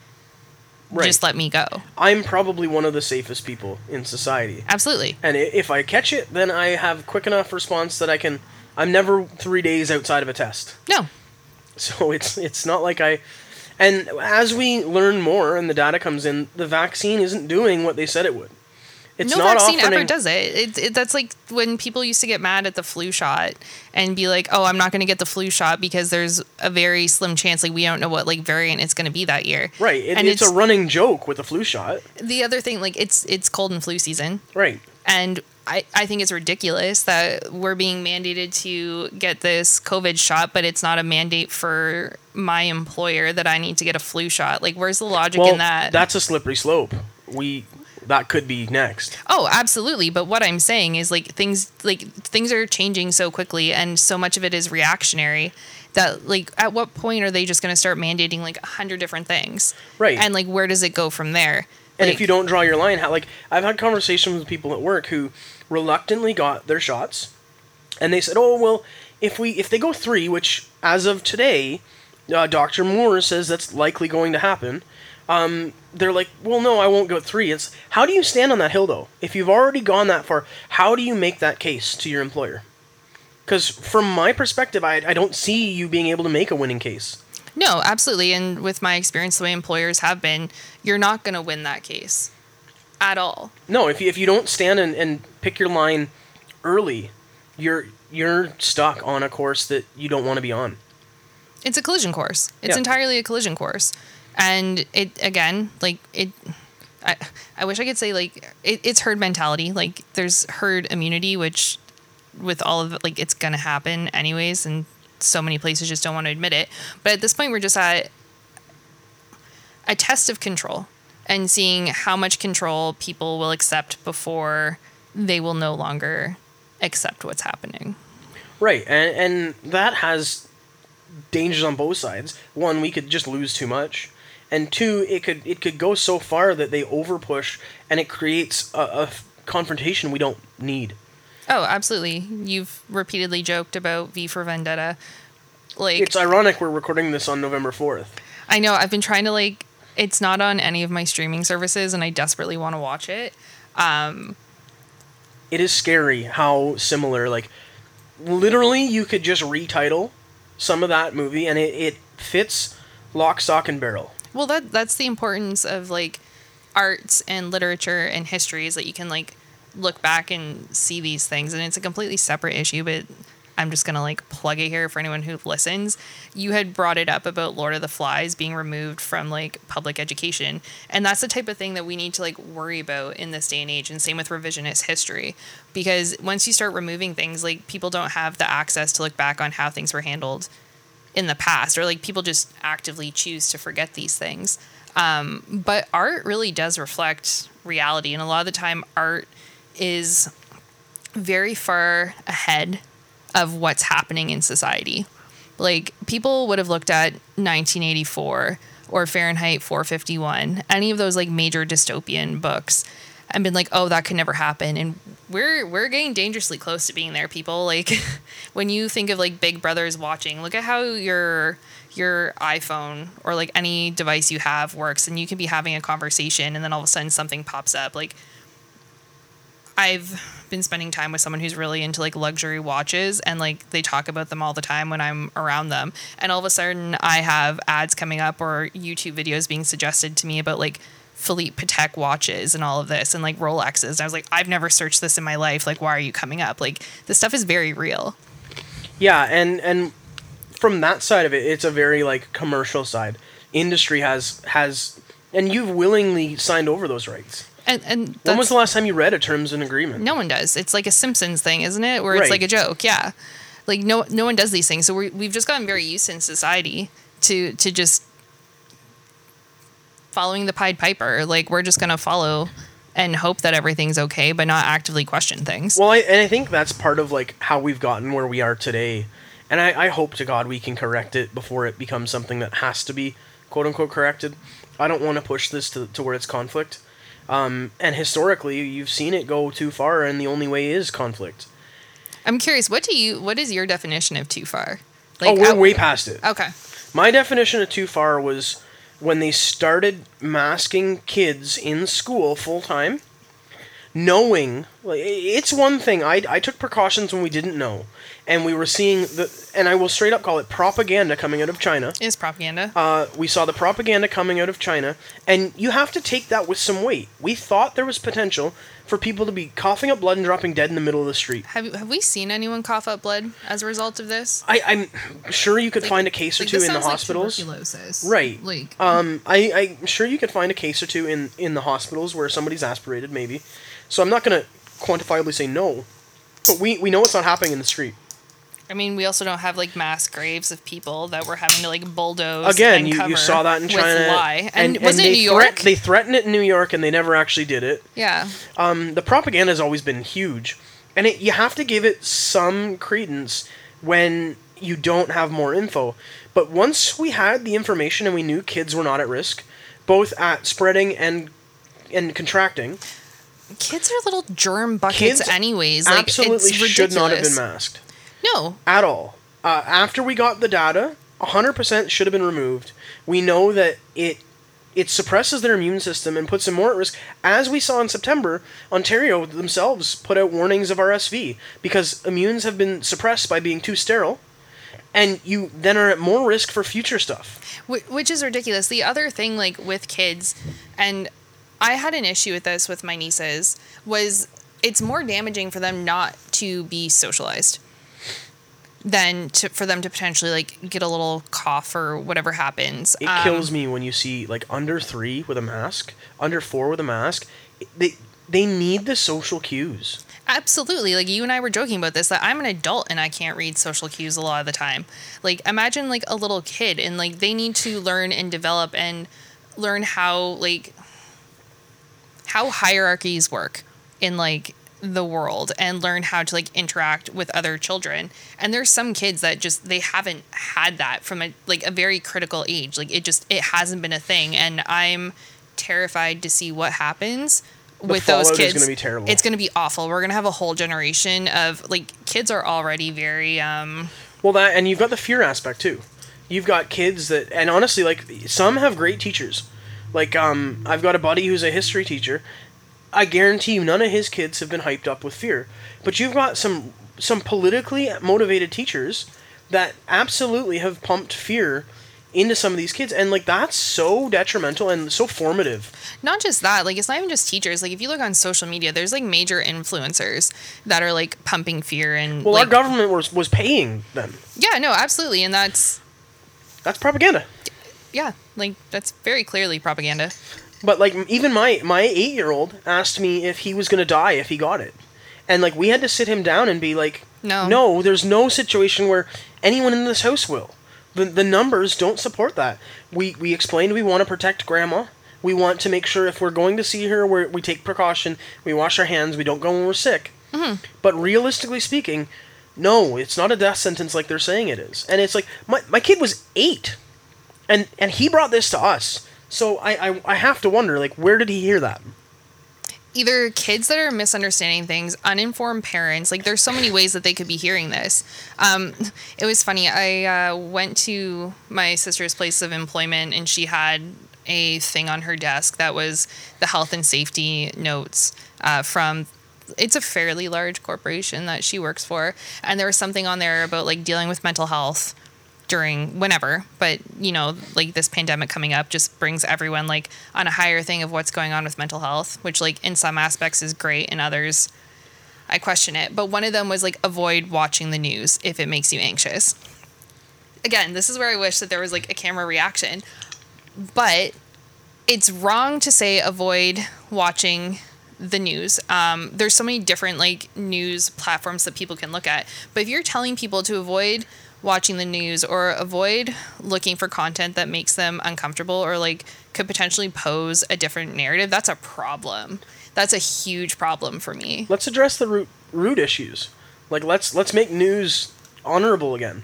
Right. just let me go. I'm probably one of the safest people in society. Absolutely. And if I catch it, then I have quick enough response that I can. I'm never three days outside of a test, No. so it's it's not like I. And as we learn more and the data comes in, the vaccine isn't doing what they said it would. It's no not vaccine offering, ever does it. It, it. That's like when people used to get mad at the flu shot and be like, "Oh, I'm not going to get the flu shot because there's a very slim chance like we don't know what like variant it's going to be that year." Right, it, and it's, a running joke with the flu shot. the other thing like it's it's cold and flu season. Right. And I, I think it's ridiculous that we're being mandated to get this COVID shot, but it's not a mandate for my employer that I need to get a flu shot. Like, where's the logic Well, in that? that's a slippery slope. We that could be next. oh, absolutely. But what I'm saying is like things like things are changing so quickly, and so much of it is reactionary. That like, at what point are they just going to start mandating like a hundred different things? Right. And like, where does it go from there? And if you don't draw your line, how like I've had conversations with people at work who reluctantly got their shots, and they said, "Oh well, if we if they go three, which as of today, uh, Doctor Moore says that's likely going to happen." Um, they're like, "Well, no, I won't go three. It's how do you stand on that hill though? If you've already gone that far, how do you make that case to your employer? Because from my perspective, I I don't see you being able to make a winning case. No, absolutely. And with my experience, the way employers have been, you're not going to win that case at all. No, if you, if you don't stand and, and pick your line early, you're you're stuck on a course that you don't want to be on. It's a collision course. It's Yeah. entirely a collision course. And it, again, like, it. I, I wish I could say like it, it's herd mentality. Like there's herd immunity, which with all of it, like it's gonna happen anyways, and so many places just don't want to admit it. But at this point, we're just at a test of control and seeing how much control people will accept before they will no longer accept what's happening. Right, and and that has dangers on both sides. One, we could just lose too much, and two, it could it could go so far that they overpush and it creates a, a confrontation we don't need. Oh, absolutely. You've repeatedly joked about V for Vendetta. Like It's ironic we're recording this on November fourth. I know I've been trying to like it's not on any of my streaming services and I desperately want to watch it. Um, it is scary how similar. Like, literally, you could just retitle some of that movie, and it, it fits lock, stock, and barrel. Well, that that's the importance of like arts and literature and history is that you can like look back and see these things and it's a completely separate issue, but I'm just gonna like plug it here for anyone who listens. You had brought it up about Lord of the Flies being removed from like public education, and that's the type of thing that we need to like worry about in this day and age. And same with revisionist history, because once you start removing things, like people don't have the access to look back on how things were handled in the past, or like people just actively choose to forget these things. Um, but art really does reflect reality, and a lot of the time, art is very far ahead of what's happening in society. Like people would have looked at 1984 or Fahrenheit 451, any of those like major dystopian books and been like, "Oh, that could never happen." And we're we're getting dangerously close to being there, people. Like when you think of like Big Brother's watching, look at how your your iPhone or like any device you have works and you can be having a conversation and then all of a sudden something pops up like I've been spending time with someone who's really into like luxury watches and like they talk about them all the time when I'm around them. And all of a sudden I have ads coming up or YouTube videos being suggested to me about like Philippe Patek watches and all of this and like Rolexes. And I was like, I've never searched this in my life. Like, why are you coming up? Like, this stuff is very real. Yeah, and and from that side of it, it's a very like commercial side. Industry has has, and you've willingly signed over those rights. And and When was the last time you read a terms and agreement? no one does. It's like a Simpsons thing, isn't it? Where it's Right. like a joke. Yeah. Like no no one does these things. So we we've just gotten very used in society to to just following the Pied Piper. Like we're just gonna follow and hope that everything's okay, but not actively question things. Well, I, and I think that's part of like how we've gotten where we are today, and I, I hope to God we can correct it before it becomes something that has to be quote unquote corrected. I don't want to push this to, to where it's conflict. Um, and historically, you've seen it go too far, and the only way is conflict. I'm curious, what do you what is your definition of too far? oh, we're I- way past it. okay. My definition of too far was when they started masking kids in school full time, knowing like it's one thing. I I took precautions when we didn't know, and we were seeing the and I will straight up call it propaganda coming out of China. Is propaganda. Uh, we saw the propaganda coming out of China, and you have to take that with some weight. We thought there was potential for people to be coughing up blood and dropping dead in the middle of the street. have have we seen anyone cough up blood as a result of this? I, I'm sure you could find a case or Like, two in the sounds like hospitals. Right. Like Um, I, I'm sure you could find a case or two in, in the hospitals where somebody's aspirated, maybe. So I'm not going to quantifiably say no. But we, we know it's not happening in the street. I mean, we also don't have like mass graves of people that we're having to like bulldoze. Again, and you, you saw that in with China. lie. And, and wasn't they it New threat- York? they threatened it in New York, and they never actually did it. yeah. Um, the propaganda has always been huge, and it, you have to give it some credence when you don't have more info. But once we had the information and we knew kids were not at risk, both at spreading and and contracting, Kids are little germ buckets, Kids anyways. Like absolutely should not have been masked No, at all. Uh, after we got the data, 100% should have been removed. We know that it it suppresses their immune system and puts them more at risk. As we saw in September, Ontario themselves put out warnings of RSV because immunes have been suppressed by being too sterile, and you then are at more risk for future stuff. Which is ridiculous. The other thing, like with kids, and I had an issue with this with my nieces, was it's more damaging for them not to be socialized than to for them to potentially like get a little cough or whatever happens. It Um, kills me when you see like under three with a mask, under four with a mask. They they need the social cues. Absolutely. Like you and I were joking about this that I'm an adult and I can't read social cues a lot of the time. Like imagine like a little kid and like they need to learn and develop and learn how like how hierarchies work in like the world and learn how to like interact with other children. And there's some kids that just they haven't had that from a like a very critical age. Like it just it hasn't been a thing and I'm terrified to see what happens with those fallout is kids. gonna be terrible. It's going to be awful. We're going to have a whole generation of like kids are already very um Well, that and you've got the fear aspect too. You've got kids that, and honestly, like some have great teachers. Like um, I've got a buddy who's a history teacher. I guarantee you, none of his kids have been hyped up with fear. But you've got some some politically motivated teachers that absolutely have pumped fear into some of these kids, and like that's so detrimental and so formative. not just that like it's not even just teachers like if you look on social media there's like major influencers that are like pumping fear and Well, like our government was was paying them. yeah no absolutely and that's That's propaganda. yeah like that's very clearly propaganda But like even my my eight year old asked me if he was gonna die if he got it, and like we had to sit him down and be like, No. no, there's no situation where anyone in this house will. The the numbers don't support that. We we explained we want to protect grandma. We want to make sure if we're going to see her, we we take precaution. We wash our hands. We don't go when we're sick. Mm-hmm. But realistically speaking, no, it's not a death sentence like they're saying it is. And it's like my my kid was eight, and and he brought this to us. So I, I I have to wonder like where did he hear that? either kids that are misunderstanding things, uninformed parents. Like, there's so many ways that they could be hearing this. Um, it was funny. I uh, went to my sister's place of employment, and she had a thing on her desk that was the health and safety notes uh, from. It's a fairly large corporation that she works for, and there was something on there about like dealing with mental health during whenever but you know like this pandemic coming up just brings everyone like on a higher thing of what's going on with mental health which like in some aspects is great in others i question it but one of them was like avoid watching the news if it makes you anxious again this is where i wish that there was like a camera reaction but it's wrong to say avoid watching the news. Um, there's so many different like news platforms that people can look at. But if you're telling people to avoid watching the news or avoid looking for content that makes them uncomfortable or like could potentially pose a different narrative, that's a problem. That's a huge problem for me. Let's address the root root issues. Like let's let's make news honorable again.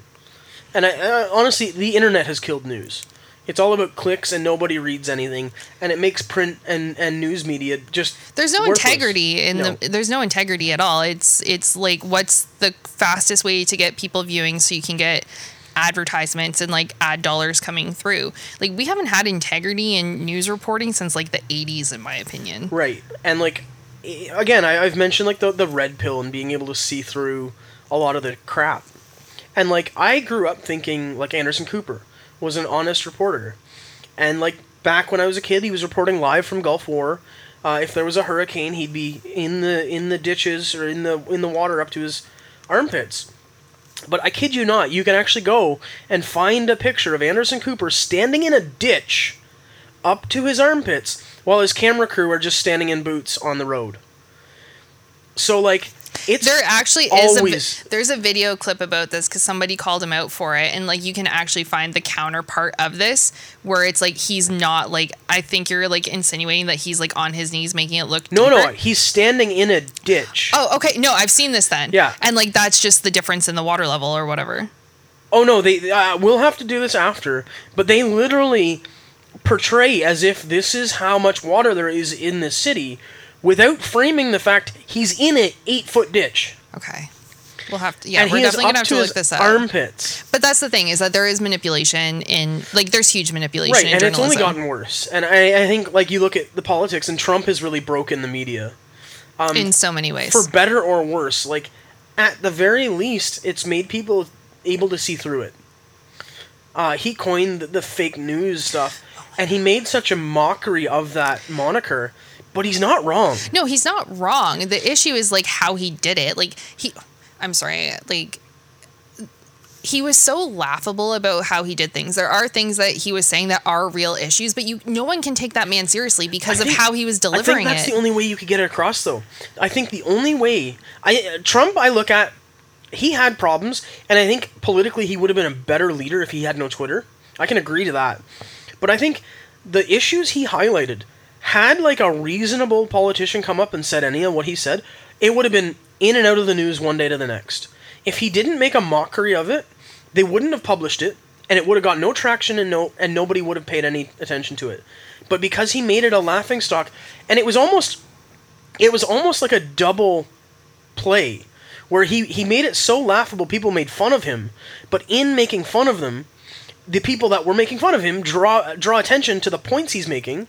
And I, uh, honestly, the internet has killed news. It's all about clicks and nobody reads anything, and it makes print and, and news media just there's no worthless. integrity in No. the there's no integrity at all. It's it's like what's the fastest way to get people viewing so you can get advertisements and like ad dollars coming through. Like we haven't had integrity in news reporting since like the 80s in my opinion. Right, and like again, I, I've mentioned like the the red pill and being able to see through a lot of the crap, and like I grew up thinking like Anderson Cooper was an honest reporter, and like back when I was a kid, he was reporting live from Gulf War. Uh, if there was a hurricane, he'd be in the in the ditches or in the in the water up to his armpits. But I kid you not, you can actually go and find a picture of Anderson Cooper standing in a ditch up to his armpits while his camera crew are just standing in boots on the road. So like it's There actually is a always- vi- there's a video clip about this because somebody called him out for it, and like you can actually find the counterpart of this where it's like he's not like I think you're like insinuating that he's like on his knees making it look no deeper. no he's standing in a ditch. Oh, okay. No, I've seen this then. Yeah. And like that's just the difference in the water level or whatever. Oh no, they uh, we'll have to do this after, but they literally portray as if this is how much water there is in the city, without framing the fact he's in an eight foot ditch, Okay. We'll have to. Yeah, and we're definitely gonna have to to look this up. armpits. But that's the thing is that there is manipulation in like there's huge manipulation Right, in and it's only gotten worse. And I, I think like you look at the politics, and Trump has really broken the media. in so many ways. for better or worse. Like, at the very least, it's made people able to see through it. Uh, he coined the, the fake news stuff, and he made such a mockery of that moniker. But he's not wrong. no, he's not wrong. The issue is like how he did it. Like he I'm sorry, like he was so laughable about how he did things. There are things that he was saying that are real issues, but you no one can take that man seriously because I of how he was I delivering think that's it. the only way you could get it across, though. I think the only way I Trump, I look at, he had problems, and I think politically he would have been a better leader if he had no Twitter. I can agree to that, but I think the issues he highlighted had like a reasonable politician come up and said any of what he said, it would have been in and out of the news one day to the next. If he didn't make a mockery of it, they wouldn't have published it, and it would have got no traction and no and nobody would have paid any attention to it. But because he made it a laughing stock, and it was almost it was almost like a double play where he, he made it so laughable people made fun of him but in making fun of them the people that were making fun of him draw draw attention to the points he's making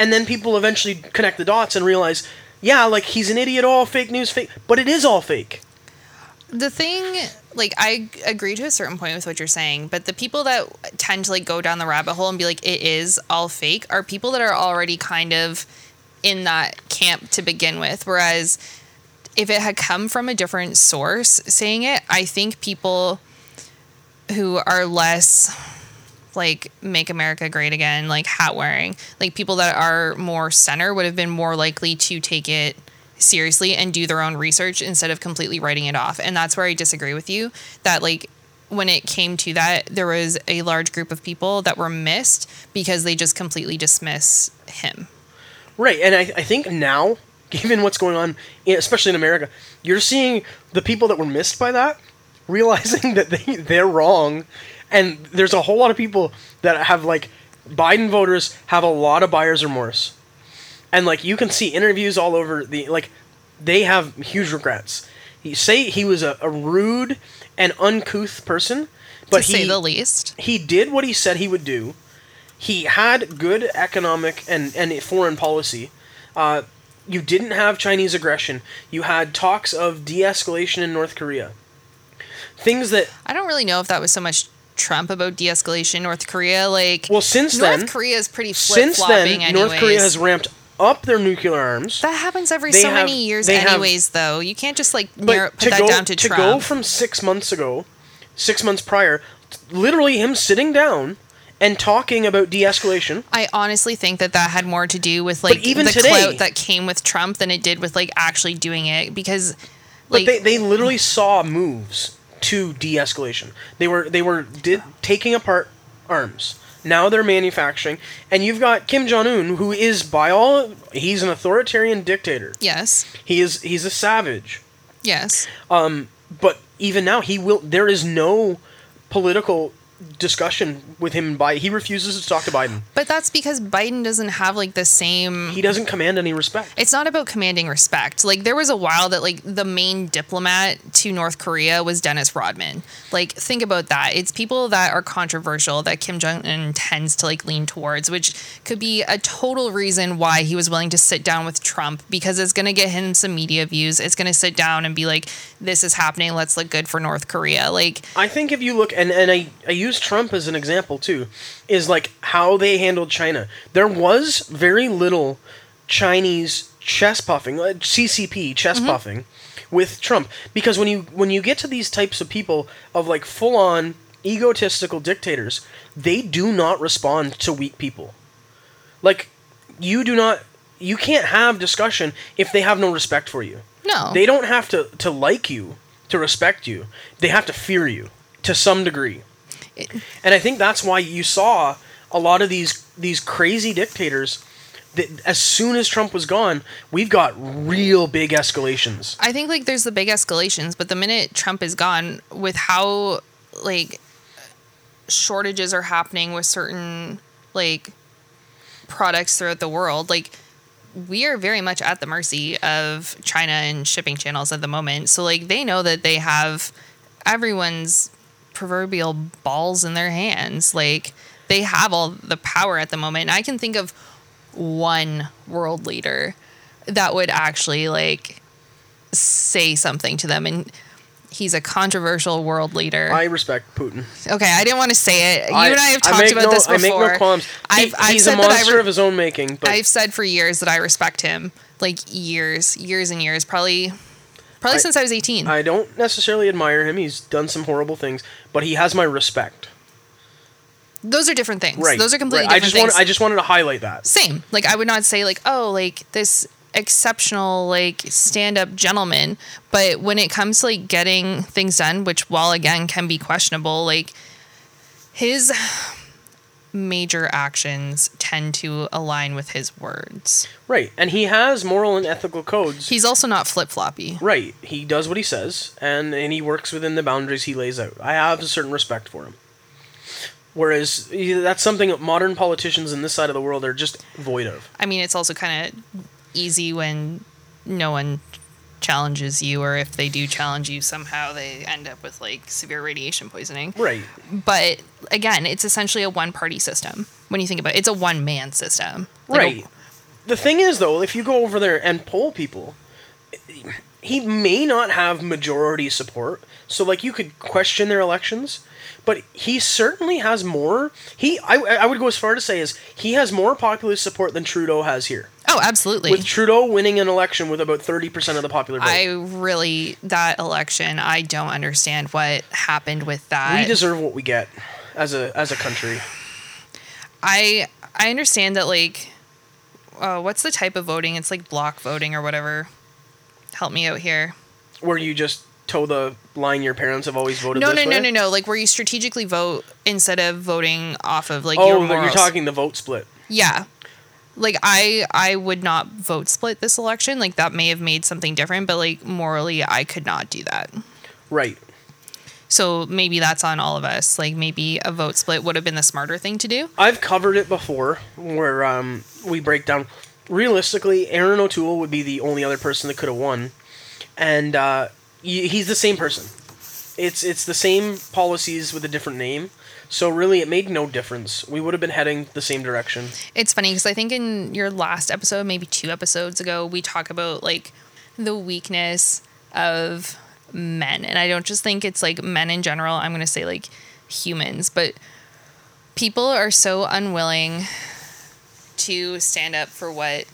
and then people eventually connect the dots and realize yeah like he's an idiot all fake news fake but it is all fake. The thing like i agree to a certain point with what you're saying but the people that tend to like go down the rabbit hole and be like it is all fake are people that are already kind of in that camp to begin with. Whereas if it had come from a different source saying it i think people who are less like make america great again like hat wearing. Like people that are more center would have been more likely to take it seriously and do their own research instead of completely writing it off. And that's where i disagree with you that like when it came to that there was a large group of people that were missed because they just completely dismiss him. Right, and I, I think now, given what's going on, especially in America, you're seeing the people that were missed by that realizing that they they're wrong, and there's a whole lot of people that have like Biden voters have a lot of buyer's remorse, and like you can see interviews all over the like they have huge regrets. You say he was a, a rude and uncouth person, but to he say the least he did what he said he would do. He had good economic and, and foreign policy. Uh, you didn't have Chinese aggression. You had talks of de escalation in North Korea. Things that, i don't really know if that was so much trump about de-escalation north korea like well, since north then, korea is pretty since then, North Korea has ramped up their nuclear arms. That happens every They so have- many years, they have- anyways. though you can't just like narrow, put that go down to, to Trump. go from six months ago, six months prior, literally him sitting down and talking about de-escalation. I honestly think that that had more to do with like even the today- clout that came with Trump than it did with like actually doing it because But like they, they literally saw moves to de-escalation. They were they were did, taking apart arms. Now they're manufacturing, and you've got Kim Jong Un, who is by all he's an authoritarian dictator. yes, He is he's a savage. yes. Um, but even now, he will. There is no political discussion with him. By he refuses to talk to Biden. But that's because Biden doesn't have like the same He doesn't command any respect. it's not about commanding respect. Like there was a while that like the main diplomat to North Korea was Dennis Rodman. Like think about that. It's people that are controversial that Kim Jong Un tends to like lean towards, which could be a total reason why he was willing to sit down with Trump because it's going to get him some media views. It's going to sit down and be like, "This is happening. Let's look good for North Korea." Like I think if you look and and I I use Trump as an example too, is like how they handled China. There was very little Chinese chest puffing, uh, CCP chest puffing, with Trump because when you when you get to these types of people of like full on egotistical dictators, they do not respond to weak people. Like you do not you can't have discussion if they have no respect for you. no. They don't have to, to like you, to respect you. They have to fear you to some degree. And I think that's why you saw a lot of these these crazy dictators that as soon as Trump was gone, we've got real big escalations. I think like there's the big escalations, but the minute Trump is gone, with how like shortages are happening with certain like products throughout the world, like we are very much at the mercy of China and shipping channels at the moment. So like they know that they have everyone's proverbial balls in their hands. Like they have all the power at the moment. And I can think of one world leader that would actually like say something to them and he's a controversial world leader. I respect Putin. okay, I didn't want to say it. You I, and I have talked make about no, this before. I make no qualms. He- I've, I've he's said a that I monster re- of his own making, but I've said for years that I respect him, like years, years and years, probably, probably I- since I was eighteen. I don't necessarily admire him. He's done some horrible things, but he has my respect. Those are different things. Right. Those are completely right. I different just things. want I just wanted to highlight that. Same. Like I would not say like, oh, like this exceptional like stand-up gentleman, but when it comes to like getting things done, which while again can be questionable, like his major actions tend to align with his words. Right. And he has moral and ethical codes. He's also not flip-floppy. Right. He does what he says, and, and he works within the boundaries he lays out. I have a certain respect for him. Whereas that's something that modern politicians in this side of the world are just void of. I mean, it's also kind of easy when no one challenges you or if they do challenge you somehow they end up with like severe radiation poisoning. Right. But again, it's essentially a one party system when you think about it. It's a one man system. Like a- right. The thing is, though, if you go over there and poll people, he may not have majority support. So, like, you could question their elections, but he certainly has more. He, I, I would go as far to say, is he has more populist support than Trudeau has here. Oh, absolutely. With Trudeau winning an election with about thirty percent of the popular vote. I really that election, I don't understand what happened with that. we deserve what we get as a as a country. I I understand that like uh, what's the type of voting? It's like block voting or whatever. Help me out here. Where you just toe the line your parents have always voted. No, no, no, way. no, no. Like where you strategically vote instead of voting off of like Oh, your morals. you're talking the vote split. Yeah. Like I I would not vote split this election. Like that may have made something different, but like morally I could not do that. Right. So maybe that's on all of us. Like maybe a vote split would have been the smarter thing to do. I've covered it before, where um, we break down. Realistically, Erin O'Toole would be the only other person that could have won, and uh, he's the same person. It's it's the same policies with a different name. So really, it made no difference. We would have been heading the same direction. It's funny because I think in your last episode, maybe two episodes ago, we talk about like the weakness of men. And I don't just think it's like men in general, I'm going to say like humans, but people are so unwilling to stand up for what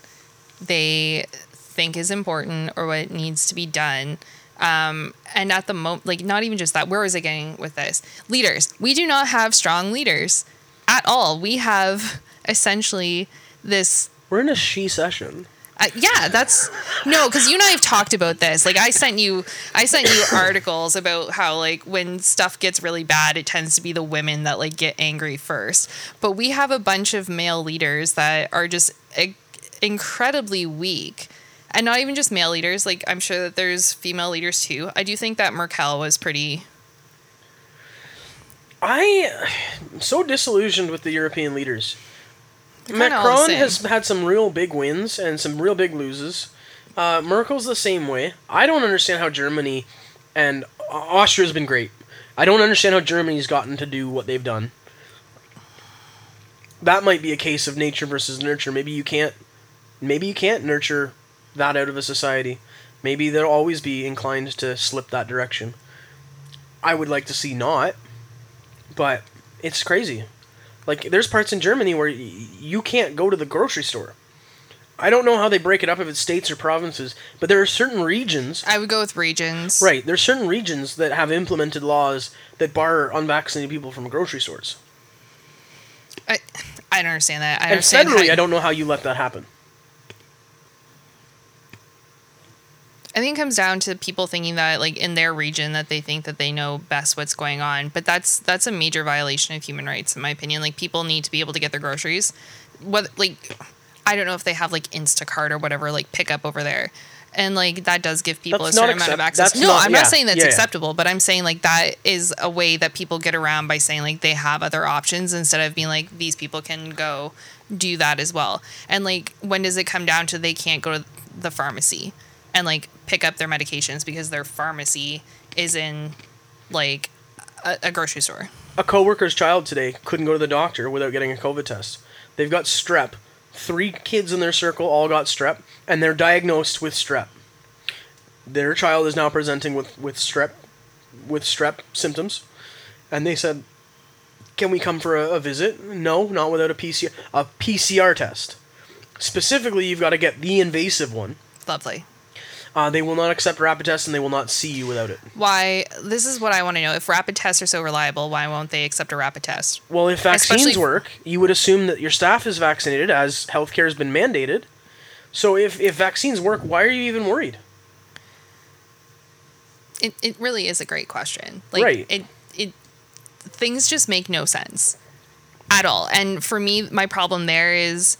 they think is important or what needs to be done. Um, and at the moment, like, not even just that, where is it getting with this? Leaders. We do not have strong leaders at all. We have essentially this We're in a she session. uh, yeah, that's no, because you and I have talked about this. Like, I sent you, I sent you articles about how like when stuff gets really bad, it tends to be the women that like get angry first. But we have a bunch of male leaders that are just i- incredibly weak, and not even just male leaders. Like, I'm sure that there's female leaders too. I do think that Merkel was pretty. I am so disillusioned with the European leaders. They're kinda all the Macron has had some real big wins and some real big loses. Uh, Merkel's the same way. I don't understand how Germany and Austria's been great. I don't understand how Germany's gotten to do what they've done. That might be a case of nature versus nurture. Maybe you can't. Maybe you can't nurture that out of a society. Maybe they'll always be inclined to slip that direction. I would like to see not, but it's crazy. Like there's parts in Germany where y- you can't go to the grocery store. I don't know how they break it up if it's states or provinces, but there are certain regions. I would go with regions. Right, there's certain regions that have implemented laws that bar unvaccinated people from grocery stores. I, I don't understand that. I And understand. federally, how- I don't know how you let that happen. I think it comes down to people thinking that like in their region that they think that they know best what's going on, but that's that's a major violation of human rights in my opinion. Like people need to be able to get their groceries. What like I don't know if they have like Instacart or whatever like pickup over there. And like that does give people That's a certain amount of access. No, not- I'm yeah, not saying that's yeah, yeah. acceptable, but I'm saying like that is a way that people get around by saying like they have other options instead of being like these people can go do that as well. And like when does it come down to they can't go to the pharmacy and like pick up their medications because their pharmacy is in like a, a grocery store. A coworker's child today couldn't go to the doctor without getting a COVID test. They've got strep. Three kids in their circle all got strep, and they're diagnosed with strep. Their child is now presenting with, with strep, with strep symptoms, and they said, "Can we come for a, a visit?" No, not without a PCR a PCR test. Specifically, you've got to get the invasive one. Lovely. Uh, they will not accept rapid tests, and they will not see you without it. Why? This is what I want to know. If rapid tests are so reliable, why won't they accept a rapid test? Well, if vaccines Especially- work, you would assume that your staff is vaccinated, as healthcare has been mandated. So if, if vaccines work, why are you even worried? It, it really is a great question. Like Right. it it things just make no sense at all. And for me, my problem there is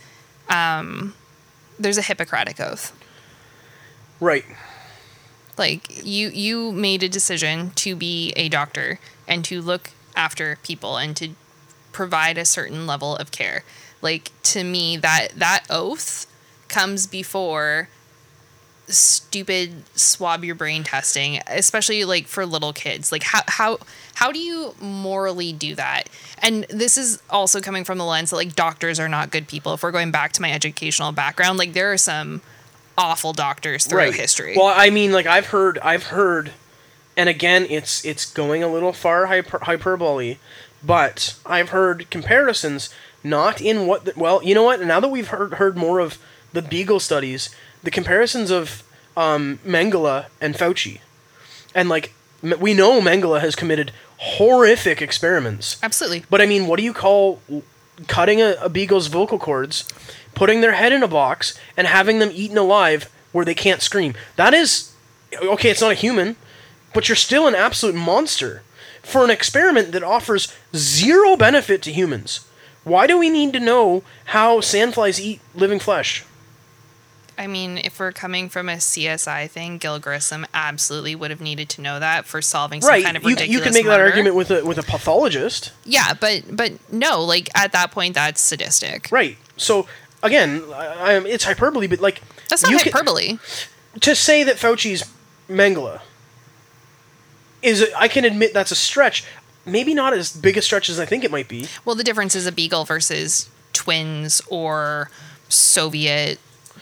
um there's a Hippocratic oath. Right. Like you you made a decision to be a doctor and to look after people and to provide a certain level of care. Like to me that that oath comes before stupid swab your brain testing, especially like for little kids. Like how how how do you morally do that? And this is also coming from the lens that like doctors are not good people. If we're going back to my educational background, like there are some awful doctors throughout right. history. Well, I mean, like I've heard, I've heard, and again, it's it's going a little far hyper, hyperbole, but I've heard comparisons not in what. The, well, you know what? Now that we've heard heard more of the Beagle studies, the comparisons of um, Mengele and Fauci, and like we know Mengele has committed horrific experiments. Absolutely. But I mean, what do you call cutting a, a beagle's vocal cords, putting their head in a box, and having them eaten alive where they can't scream? That is okay. It's not a human, but you're still an absolute monster for an experiment that offers zero benefit to humans. Why do we need to know how sandflies eat living flesh? I mean, if we're coming from a CSI thing, Gil Grissom absolutely would have needed to know that for solving some right. kind of you, ridiculous you can make that argument with a with a pathologist. Yeah, but but no, like at that point, that's sadistic. Right. So again, I, I, it's hyperbole, but like That's not you can- hyperbole. to say that Fauci's Mengele is a, I can admit that's a stretch. Maybe not as big a stretch as I think it might be. Well, the difference is a beagle versus twins or Soviet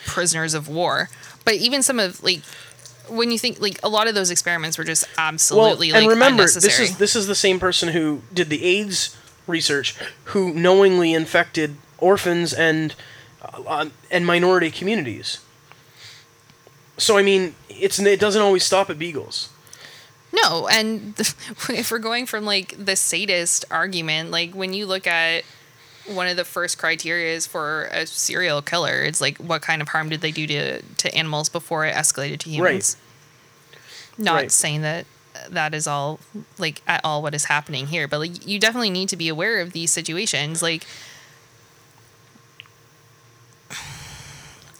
prisoners of war. But even some of like when you think like a lot of those experiments were just absolutely well, like and remember this is this is the same person who did the AIDS research, who knowingly infected orphans and uh, and minority communities. So I mean, it's it doesn't always stop at beagles. No, and if we're going from like the sadist argument, like when you look at one of the first criteria is for a serial killer. It's like what kind of harm did they do to to animals before it escalated to humans. Not Right. saying that that is all like at all what is happening here, but like you definitely need to be aware of these situations. Like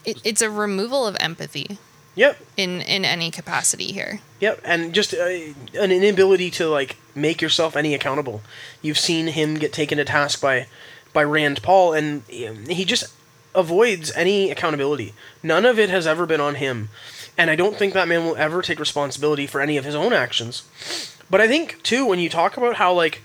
it, it's a removal of empathy Yep. in in any capacity here. Yep, and just uh, an inability to like make yourself any accountable. You've seen him get taken to task by by Rand Paul, and he just avoids any accountability. None of it has ever been on him, and I don't think that man will ever take responsibility for any of his own actions. But I think too, when you talk about how like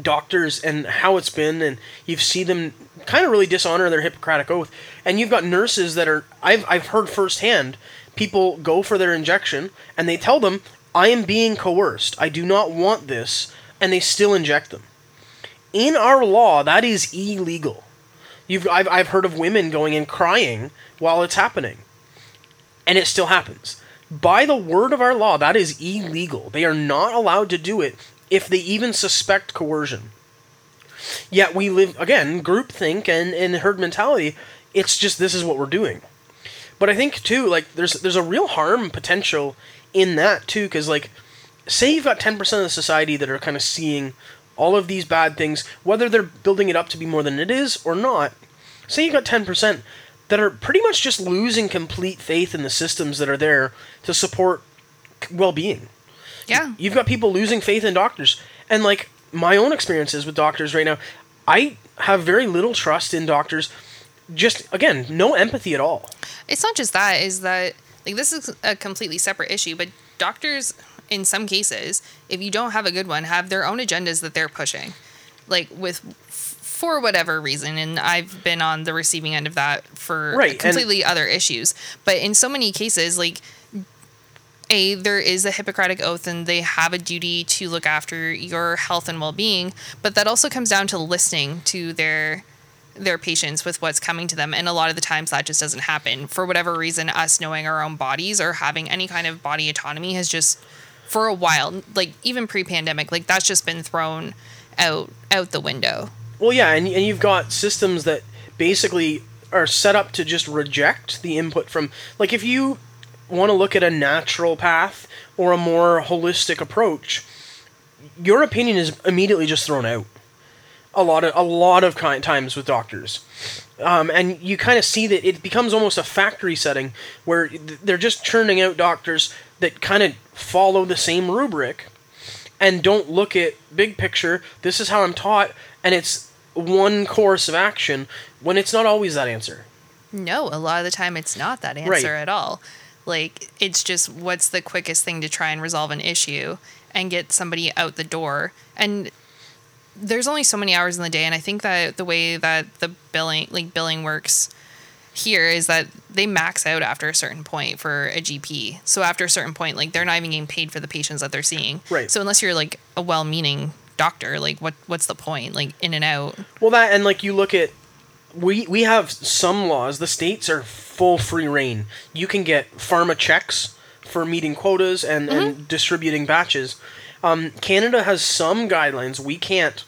doctors and how it's been and you see them kind of really dishonor their hippocratic oath. And you've got nurses that are I've, I've heard firsthand people go for their injection and they tell them i am being coerced. I do not want this and they still inject them. In our law that is illegal. You've I've, I've heard of women going and crying while it's happening and it still happens. By the word of our law that is illegal. They are not allowed to do it if they even suspect coercion Yet we live again groupthink and and herd mentality. It's just this is what we're doing. But I think too, like there's there's a real harm potential in that too, because like say you've got ten percent of the society that are kind of seeing all of these bad things, whether they're building it up to be more than it is or not. Say you've got ten percent that are pretty much just losing complete faith in the systems that are there to support well-being Yeah. you've got people losing faith in doctors. And like my own experiences with doctors right now i have very little trust in doctors. Just again no empathy at all. It's not just that is that like this is a completely separate issue but doctors in some cases if you don't have a good one have their own agendas that they're pushing. Like with for whatever reason and i've been on the receiving end of that for Right, completely other issues. But in so many cases like a there is a hippocratic oath and they have a duty to look after your health and well-being but that also comes down to listening to their their patients with what's coming to them and a lot of the times that just doesn't happen. For whatever reason us knowing our own bodies or having any kind of body autonomy has just for a while like even pre-pandemic like that's just been thrown out out the window. Well yeah and, and you've got systems that basically are set up to just reject the input from like if you want to look at a natural path or a more holistic approach your opinion is immediately just thrown out. A lot of a lot of times with doctors. Um, and you kind of see that it becomes almost a factory setting where they're just churning out doctors that kind of follow the same rubric and don't look at big picture this is how i'm taught and it's one course of action when it's not always that answer. No a lot of the time it's not that answer Right. at all like it's just what's the quickest thing to try and resolve an issue and get somebody out the door? And there's only so many hours in the day and i think that the way that the billing like billing works here is that they max out after a certain point for a gp so after a certain point like they're not even getting paid for the patients that they're seeing. Right. so unless you're like a well-meaning doctor like what what's the point like in and out? Well, that and like you look at, we we have some laws. The states are full free reign. You can get pharma checks for meeting quotas and, and distributing batches. Um, Canada has some guidelines. We can't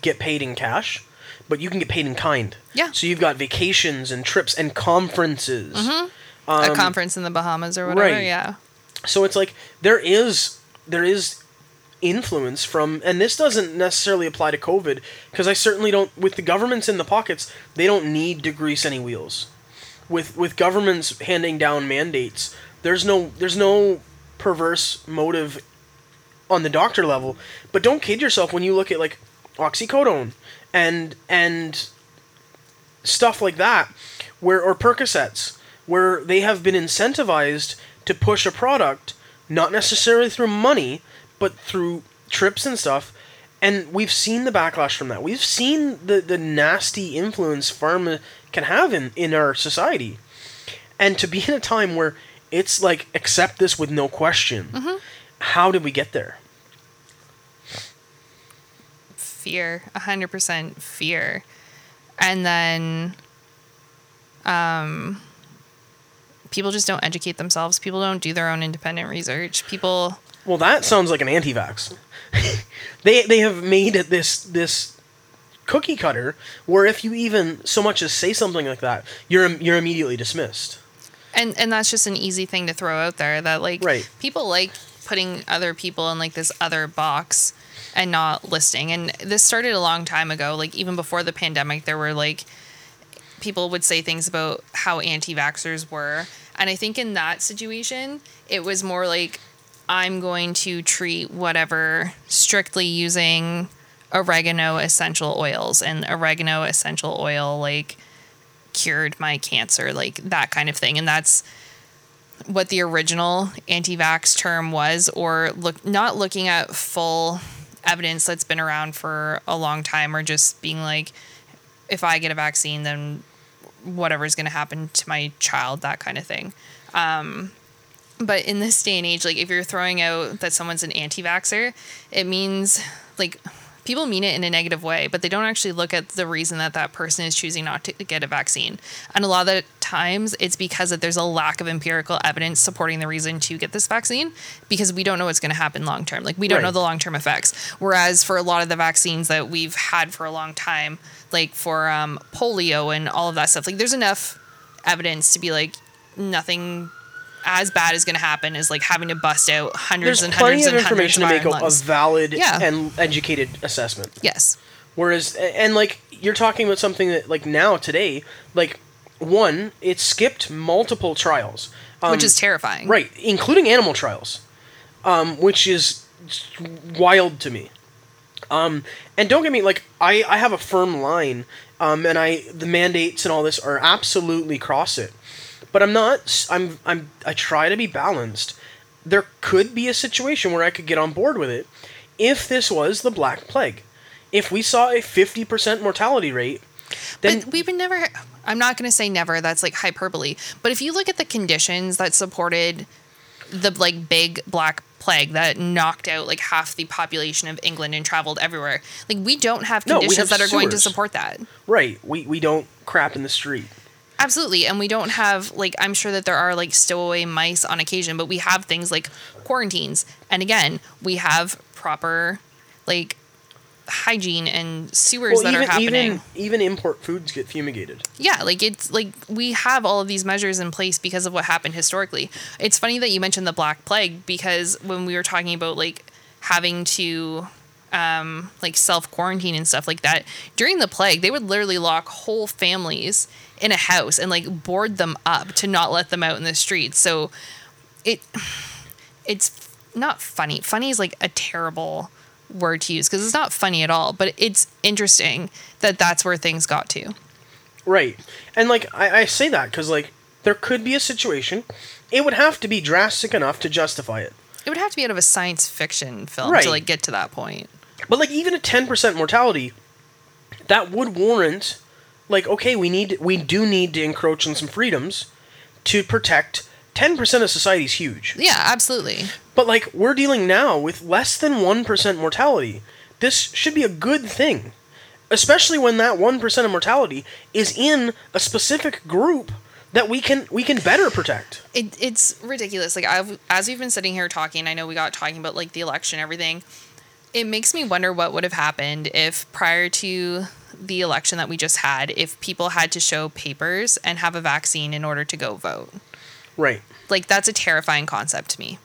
get paid in cash, but you can get paid in kind. Yeah. So you've got vacations and trips and conferences. a conference in the bahamas or whatever Um, right. yeah So it's like there is there is influence from and this doesn't necessarily apply to covid because i certainly don't with the governments in the pockets they don't need to grease any wheels. With with governments handing down mandates there's no there's no perverse motive on the doctor level. But don't kid yourself when you look at like oxycodone and and stuff like that where or percocets where they have been incentivized to push a product not necessarily through money but through trips and stuff and we've seen the backlash from that. We've seen the the nasty influence pharma can have in in our society. And to be in a time where it's like accept this with no question how did we get there? Fear 100% fear. And then um people just don't educate themselves. People don't do their own independent research. People Well, that sounds like an anti-vax. they they have made it this this cookie cutter where if you even so much as say something like that, you're you're immediately dismissed. and and that's just an easy thing to throw out there that like Right. people like putting other people in like this other box and not listing and this started a long time ago like even before the pandemic there were like people would say things about how anti-vaxxers were and i think in that situation it was more like i'm going to treat whatever strictly using oregano essential oils and oregano essential oil like cured my cancer, like that kind of thing. And that's what the original anti-vax term was, or look not looking at full evidence that's been around for a long time, or just being like, if I get a vaccine, then whatever's going to happen to my child, that kind of thing. Um, but in this day and age, like if you're throwing out that someone's an anti vaxxer, it means like people mean it in a negative way, but they don't actually look at the reason that that person is choosing not to get a vaccine. And a lot of the times, it's because that there's a lack of empirical evidence supporting the reason to get this vaccine because we don't know what's going to happen long term. Like we don't know the long term effects. Whereas for a lot of the vaccines that we've had for a long time, like for um, polio and all of that stuff, like there's enough evidence to be like nothing as bad is going to happen is like having to bust out hundreds There's and plenty hundreds of and hundreds information of to make a, a valid Yeah. and educated assessment. yes. Whereas, and like you're talking about something that like now today, like one, it skipped multiple trials, um, which is terrifying. right, including animal trials, um, which is wild to me. Um, and don't get me like I I have a firm line, um, and I the mandates and all this are absolutely cross it, but I'm not. I'm I'm I try to be balanced. There could be a situation where I could get on board with it if this was the Black Plague. If we saw a 50% mortality rate, then but we would never. I'm not going to say never. That's like hyperbole. But if you look at the conditions that supported the like big black plague that knocked out like half the population of England and traveled everywhere, like we don't have No, conditions have that are going to support that. right, we, we don't crap in the street. Absolutely. And we don't have, like, I'm sure that there are, like, stowaway mice on occasion, but we have things like quarantines. And again, we have proper, like, hygiene and sewers Well, that even, are happening. even even import foods get fumigated. Yeah, like it's like we have all of these measures in place because of what happened historically. It's funny that you mentioned the Black Plague because when we were talking about like having to um, like self quarantine and stuff like that during the plague, they would literally lock whole families in a house and like board them up to not let them out in the streets. So it it's not funny. Funny is like a terrible word to use because it's not funny at all, but it's interesting that that's where things got to. Right. And like I, I say that because like there could be a situation, it would have to be drastic enough to justify it. It would have to be out of a science fiction film Right. to like get to that point. But like even a ten percent mortality, that would warrant, like okay, we need we do need to encroach on some freedoms, to protect ten percent of society is huge. Yeah, absolutely. But like we're dealing now with less than one percent mortality. This should be a good thing, especially when that one percent of mortality is in a specific group that we can we can better protect. It, it's ridiculous. Like I've as we've been sitting here talking, I know we got talking about like the election, and everything. It makes me wonder what would have happened if prior to the election that we just had, if people had to show papers and have a vaccine in order to go vote. Right. Like that's a terrifying concept to me.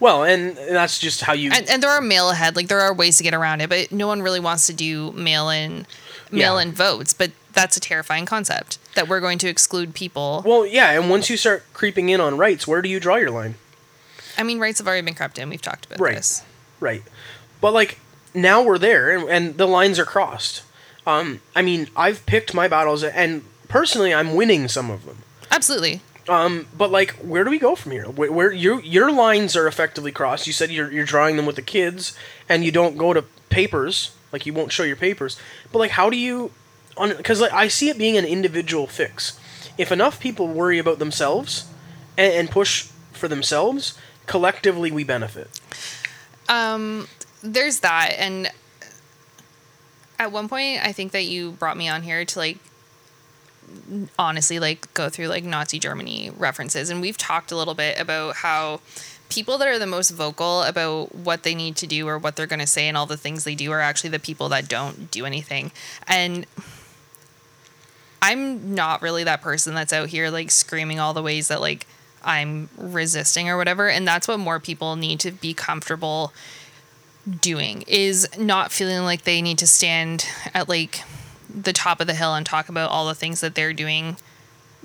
Well, and that's just how you. And, and there are mail ahead, like there are ways to get around it, but no one really wants to do mail in mail in votes. But that's a terrifying concept that we're going to exclude people. well, yeah, and once you start creeping in on rights, where do you draw your line? I mean, rights have already been crept in. We've talked about Right. this. Right. But like now we're there and, and the lines are crossed. Um, I mean, I've picked my battles and personally I'm winning some of them. Absolutely. Um, but like where do we go from here? Where, where your your lines are effectively crossed. You said you're you're drawing them with the kids and you don't go to papers, like you won't show your papers. But like how do you on cuz like I see it being an individual fix. If enough people worry about themselves and, and push for themselves, collectively we benefit. Um, there's that, and at one point, I think that you brought me on here to like honestly like go through like Nazi Germany references, and we've talked a little bit about how people that are the most vocal about what they need to do or what they're going to say and all the things they do are actually the people that don't do anything. And I'm not really that person that's out here like screaming all the ways that like I'm resisting or whatever. And that's what more people need to be comfortable doing is not feeling like they need to stand at like the top of the hill and talk about all the things that they're doing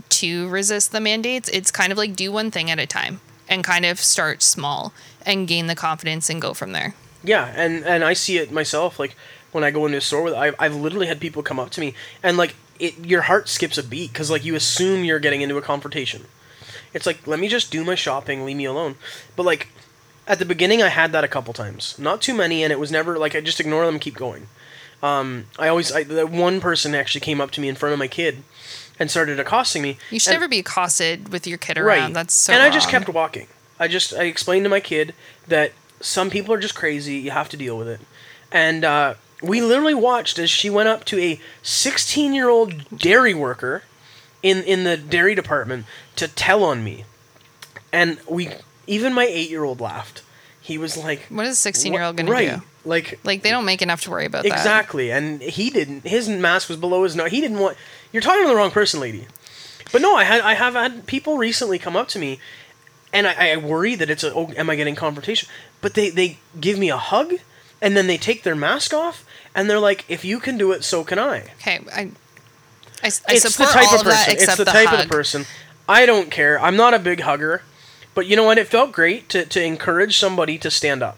to resist the mandates. It's kind of like do one thing at a time and kind of start small and gain the confidence and go from there. Yeah, and and I see it myself. Like when I go into a store with, I've, I've literally had people come up to me and like it, your heart skips a beat because like you assume you're getting into a confrontation. It's like let me just do my shopping, leave me alone. But like at the beginning, I had that a couple times, not too many, and it was never like I just ignore them, keep going. Um, I always I, the one person actually came up to me in front of my kid and started accosting me. You should and, never be accosted with your kid around. Right. That's so And I just kept walking. I just I explained to my kid that some people are just crazy. You have to deal with it. And uh, we literally watched as she went up to a 16 year old dairy worker in in the dairy department to tell on me. And we even my eight year old laughed. He was like, "What is a 16 year old going right. to do?" Like, like they don't make enough to worry about. That. Exactly, that. and he didn't. His mask was below his nose. He didn't want. You're talking to the wrong person, lady. But no, I had I have had people recently come up to me, and I, I worry that it's a oh, am I getting confrontation? But they they give me a hug, and then they take their mask off, and they're like, if you can do it, so can I. Okay, I. I, I it's the type of person. it's the, the type hug. of the person. I don't care. I'm not a big hugger, but you know what? It felt great to, to encourage somebody to stand up.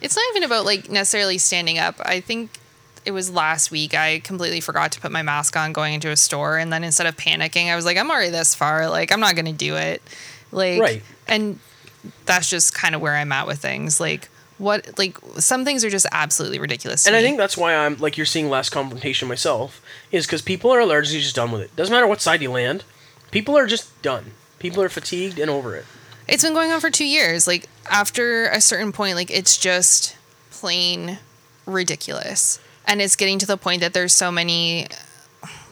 It's not even about like necessarily standing up. I think it was last week I completely forgot to put my mask on going into a store and then instead of panicking I was like I'm already this far like I'm not going to do it. Like right. and that's just kind of where I'm at with things like what like some things are just absolutely ridiculous and i think that's why i'm like you're seeing less confrontation myself is because people are largely just done with it doesn't matter what side you land people are just done people are fatigued and over it it's been going on for two years. Like after a certain point like it's just plain ridiculous. And it's getting to the point that there's so many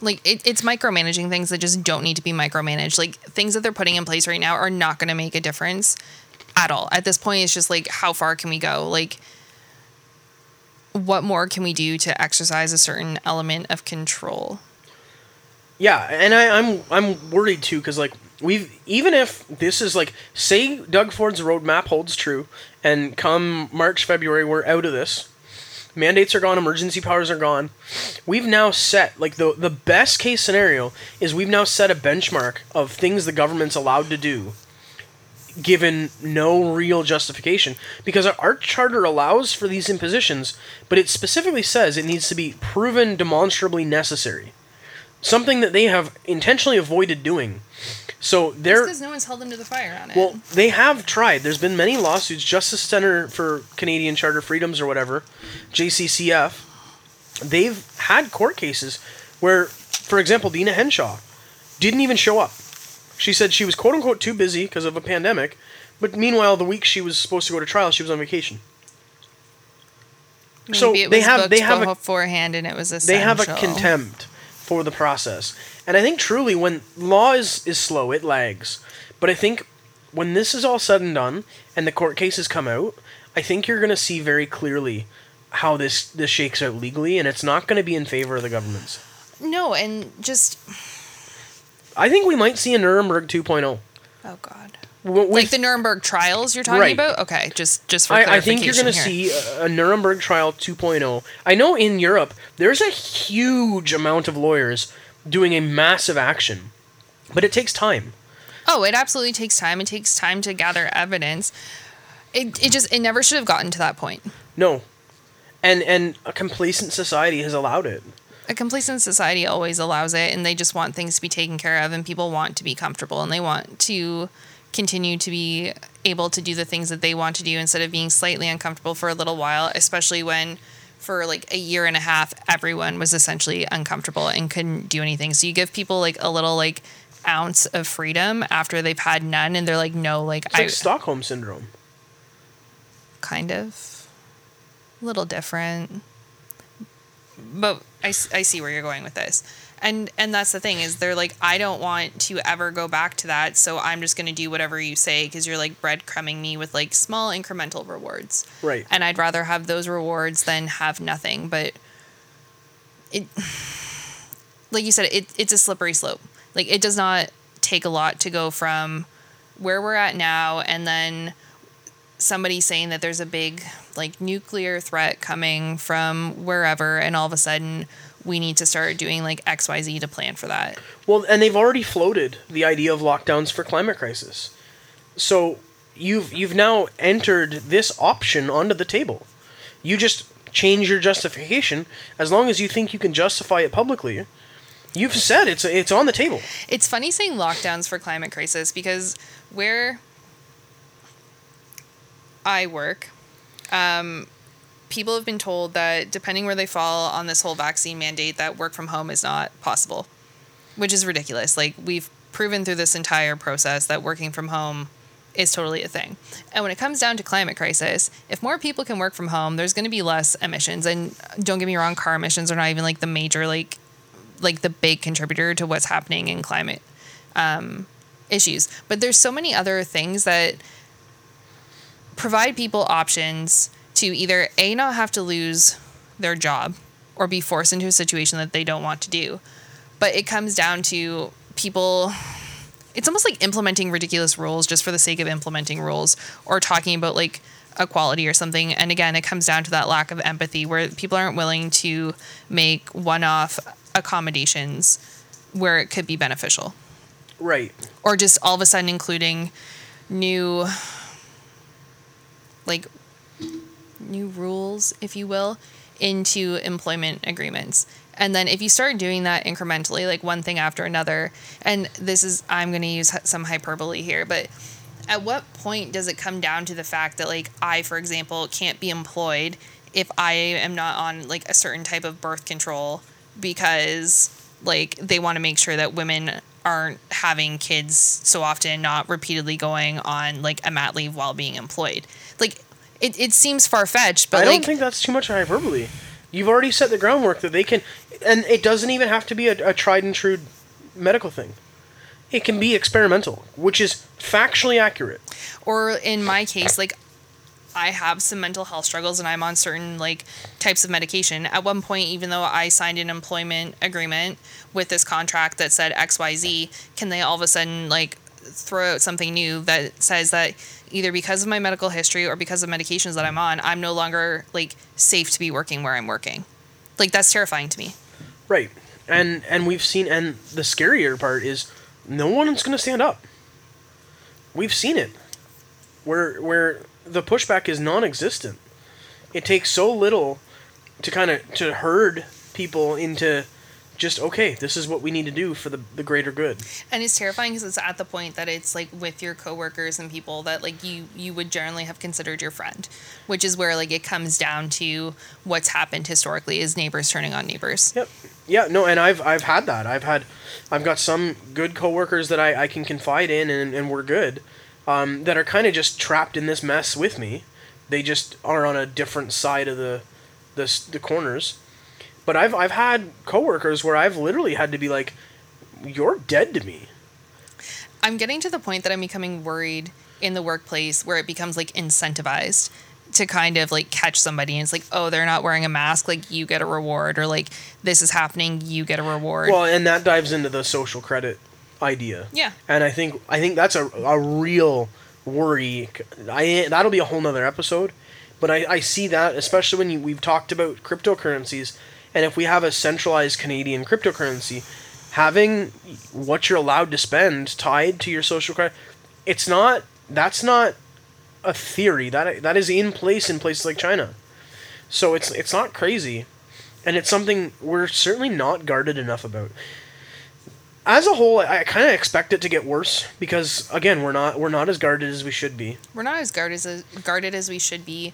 like it, it's micromanaging things that just don't need to be micromanaged. Like things that they're putting in place right now are not going to make a difference at all. At this point it's just like how far can we go? Like what more can we do to exercise a certain element of control? Yeah and I, i'm i'm worried too because like we've even if this is like say doug ford's roadmap holds true and come march february we're out of this mandates are gone emergency powers are gone we've now set like the the best case scenario is we've now set a benchmark of things the government's allowed to do given no real justification. Because our charter allows for these impositions but it specifically says it needs to be proven demonstrably necessary something that they have intentionally avoided doing. So they're because no one's held them to the fire on it. Well they have tried. There's been many lawsuits. Justice center for canadian charter freedoms or whatever jccf they've had court cases where for example Deena Hinshaw didn't even show up. She said she was quote unquote too busy because of a pandemic, but meanwhile, the week she was supposed to go to trial, she was on vacation. Maybe so they have they have a, beforehand and it was essential. they have a contempt for the process, and I think truly when law is is slow, it lags. But I think when this is all said and done and the court cases come out, I think you're going to see very clearly how this this shakes out legally, and it's not going to be in favor of the governments. No, and just I think we might see a Nuremberg 2.0. Oh God. With, like the Nuremberg trials you're talking Right. about? Okay, just just for I, I think you're going to see a, a Nuremberg trial 2.0. I know in Europe there's a huge amount of lawyers doing a massive action, but it takes time. Oh, it absolutely takes time. It takes time to gather evidence. It, it just it never should have gotten to that point. No, and and a complacent society has allowed it. A complacent society always allows it, and they just want things to be taken care of, and people want to be comfortable, and they want to continue to be able to do the things that they want to do instead of being slightly uncomfortable for a little while, especially when for like a year and a half everyone was essentially uncomfortable and couldn't do anything. So you give people like a little like ounce of freedom after they've had none and they're like no like It's I like Stockholm syndrome. kind of a little different but I I see where you're going with this and and that's the thing is they're like I don't want to ever go back to that, so I'm just going to do whatever you say because you're like breadcrumbing me with like small incremental rewards. Right. And I'd rather have those rewards than have nothing, but it like you said it it's a slippery slope. Like it does not take a lot to go from where we're at now and then somebody saying that there's a big like nuclear threat coming from wherever and all of a sudden we need to start doing like xyz to plan for that Well, and they've already floated the idea of lockdowns for climate crisis. So you've you've now entered this option onto the table. You just change your justification as long as you think you can justify it publicly. You've said it's it's on the table. it's funny saying lockdowns for climate crisis because where i work um, people have been told that depending where they fall on this whole vaccine mandate that work from home is not possible which is ridiculous like we've proven through this entire process that working from home is totally a thing. And when it comes down to climate crisis, if more people can work from home, there's going to be less emissions. And don't get me wrong, car emissions are not even like the major like like the big contributor to what's happening in climate um, issues. But there's so many other things that provide people options to either a not have to lose their job or be forced into a situation that they don't want to do. But it comes down to people it's almost like implementing ridiculous rules just for the sake of implementing rules or talking about like equality or something. And again, it comes down to that lack of empathy where people aren't willing to make one off accommodations where it could be beneficial. Right. Or just all of a sudden including new like new rules, if you will, into employment agreements. And then if you start doing that incrementally, like one thing after another, and this is, I'm going to use some hyperbole here, but at what point does it come down to the fact that, like, I, for example, can't be employed if I am not on, like, a certain type of birth control because, like, they want to make sure that women aren't having kids so often, not repeatedly going on, like, a mat leave while being employed? It, it seems far fetched, but I like, don't think that's too much hyperbole. You've already set the groundwork that they can, and it doesn't even have to be a, a tried and true medical thing. It can be experimental, which is factually accurate. or in my case like i have some mental health struggles and i'm on certain like types of medication at one point even though i signed an employment agreement with this contract that said xyz can they all of a sudden like throw out something new that says that either because of my medical history or because of medications that i'm on i'm no longer like safe to be working where i'm working like that's terrifying to me Right. And and we've seen and the scarier part is no one's going to stand up. We've seen it. Where where the pushback is non-existent. It takes so little to kind of to herd people into just okay, this is what we need to do for the the greater good. and it's terrifying because it's at the point that it's like with your coworkers and people that like you you would generally have considered your friend which is where like it comes down to what's happened historically is neighbors turning on neighbors Yep. Yeah, no, and I've I've had that. I've had I've got some good coworkers that I, I can confide in and, and we're good. Um, that are kind of just trapped in this mess with me. They just are on a different side of the the, the corners. But I've I've had coworkers where I've literally had to be like, You're dead to me. i'm getting to the point that i'm becoming worried in the workplace where it becomes like incentivized to kind of like catch somebody and it's like oh they're not wearing a mask like you get a reward or like this is happening you get a reward Well, and that dives into the social credit idea. yeah And I think I think that's a, a real worry. I that'll be a whole nother episode, but I, I see that especially when you, we've talked about cryptocurrencies, and if we have a centralized Canadian cryptocurrency, having what you're allowed to spend tied to your social credit, it's not that's not a theory that that is in place in places like China, so it's it's not crazy, and it's something we're certainly not guarded enough about as a whole, I, I kind of expect it to get worse because again, we're not we're not as guarded as we should be. we're not as guarded as guarded as we should be.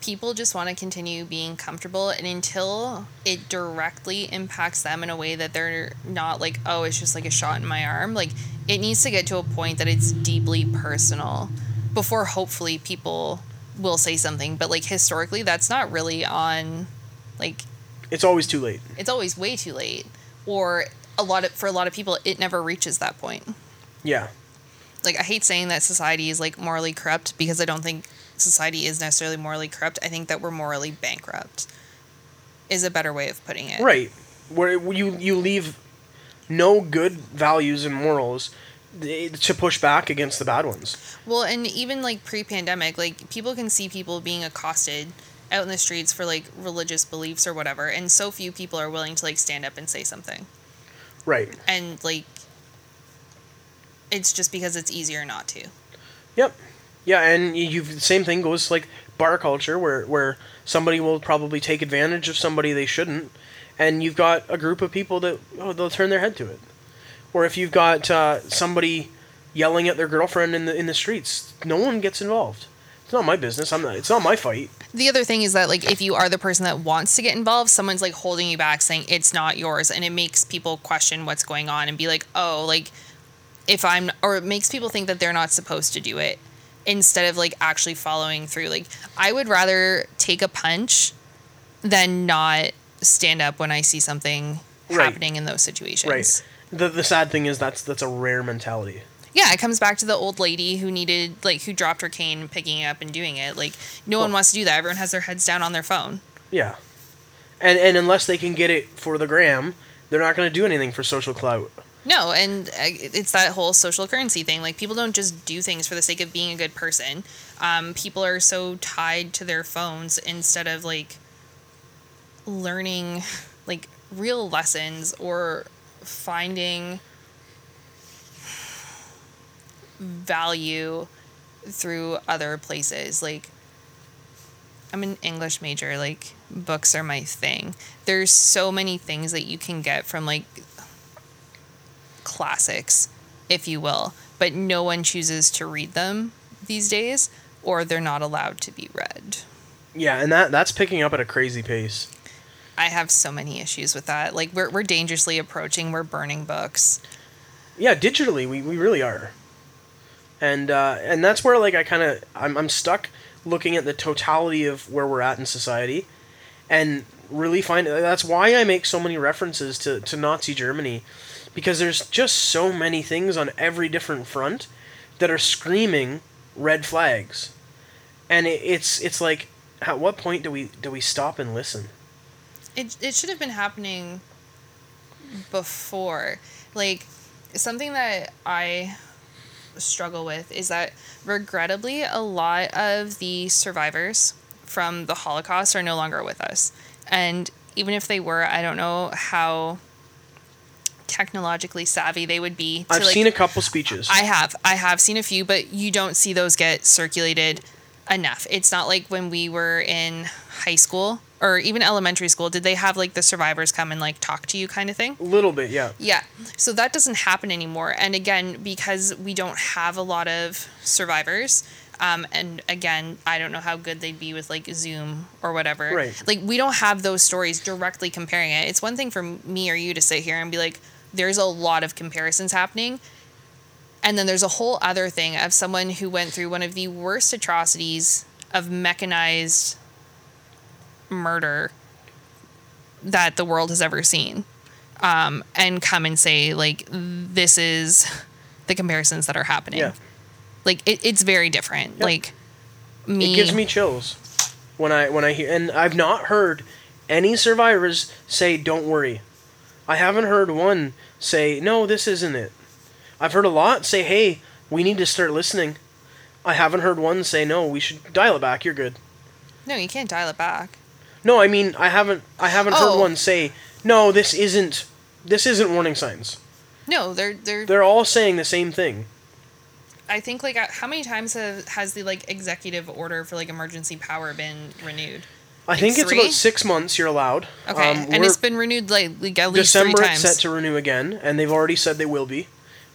People just want to continue being comfortable, and until it directly impacts them in a way that they're not like, oh, it's just like a shot in my arm. Like it needs to get to a point that it's deeply personal before hopefully people will say something. But like historically, that's not really on. Like It's always too late. it's always way too late, or a lot of for a lot of people it never reaches that point. Yeah. Like I hate saying that society is like morally corrupt because I don't think society is necessarily morally corrupt. I think that we're morally bankrupt. Is a better way of putting it. Right. Where you you leave no good values and morals eh, to push back against the bad ones. Well, and even like pre-pandemic, like people can see people being accosted out in the streets for like religious beliefs or whatever, and so few people are willing to like stand up and say something. Right. And like it's just because it's easier not to. Yep. Yeah, and you've same thing goes like bar culture where where somebody will probably take advantage of somebody they shouldn't, and you've got a group of people that oh, they'll turn their head to it. Or if you've got uh, somebody yelling at their girlfriend in the in the streets, no one gets involved. It's not my business. I'm not. It's not my fight. The other thing is that like if you are the person that wants to get involved, someone's like holding you back, saying it's not yours, and it makes people question what's going on and be like, oh, like if I'm, or it makes people think that they're not supposed to do it instead of like actually following through. Like I would rather take a punch than not stand up when I see something Right. happening in those situations. Right. The the sad thing is that's that's a rare mentality. Yeah, it comes back to the old lady who needed like who dropped her cane, picking it up and doing it. Like no one wants to do that. Everyone has their heads down on their phone. Yeah. And and unless they can get it for the gram, they're not going to do anything for social clout. No, and uh, it's that whole social currency thing. Like people don't just do things for the sake of being a good person. Um, people are so tied to their phones instead of like learning like real lessons or finding value through other places. Like I'm an English major, like books are my thing. There's so many things that you can get from like classics, if you will, but no one chooses to read them these days or they're not allowed to be read. Yeah, and that that's picking up at a crazy pace. I have so many issues with that. Like we're we're dangerously approaching, we're burning books. Yeah, digitally we, we really are. And uh, and that's where like I kind of I'm I'm stuck looking at the totality of where we're at in society and really find that's why I make so many references to to Nazi Germany because there's just so many things on every different front that are screaming red flags. And it, it's it's like at what point do we do we stop and listen? It it should have been happening before. Like something that I struggle with is that regrettably a lot of the survivors from the Holocaust are no longer with us. And even if they were, I don't know how technologically savvy they would be I've like seen a couple speeches. I have. I have seen a few, but you don't see those get circulated enough. It's not like when we were in high school or even elementary school, did they have like the survivors come and like talk to you kind of thing? a little bit, yeah. Yeah. So that doesn't happen anymore. And again, because we don't have a lot of survivors, um, and again, I don't know how good they'd be with like Zoom or whatever. Right. Like we don't have those stories directly comparing it. It's one thing for me or you to sit here and be like, there's a lot of comparisons happening. And then there's a whole other thing of someone who went through one of the worst atrocities of mechanized murder that the world has ever seen um, and come and say like this is the comparisons that are happening Yeah. like it, it's very different Yeah. like me It gives me chills when I when I hear and I've not heard any survivors say don't worry. I haven't heard one say no this isn't it. I've heard a lot say hey, we need to start listening. I haven't heard one say no, we should dial it back, you're good. no you can't dial it back No, I mean I haven't I haven't Oh. heard one say no, this isn't this isn't warning signs. no they're they're They're all saying the same thing. i think like uh, how many times have, has the like executive order for like emergency power been renewed I think it's three? about six months you're allowed. okay Um, and it's been renewed like, like at least December three it's times set to renew again, and they've already said they will be.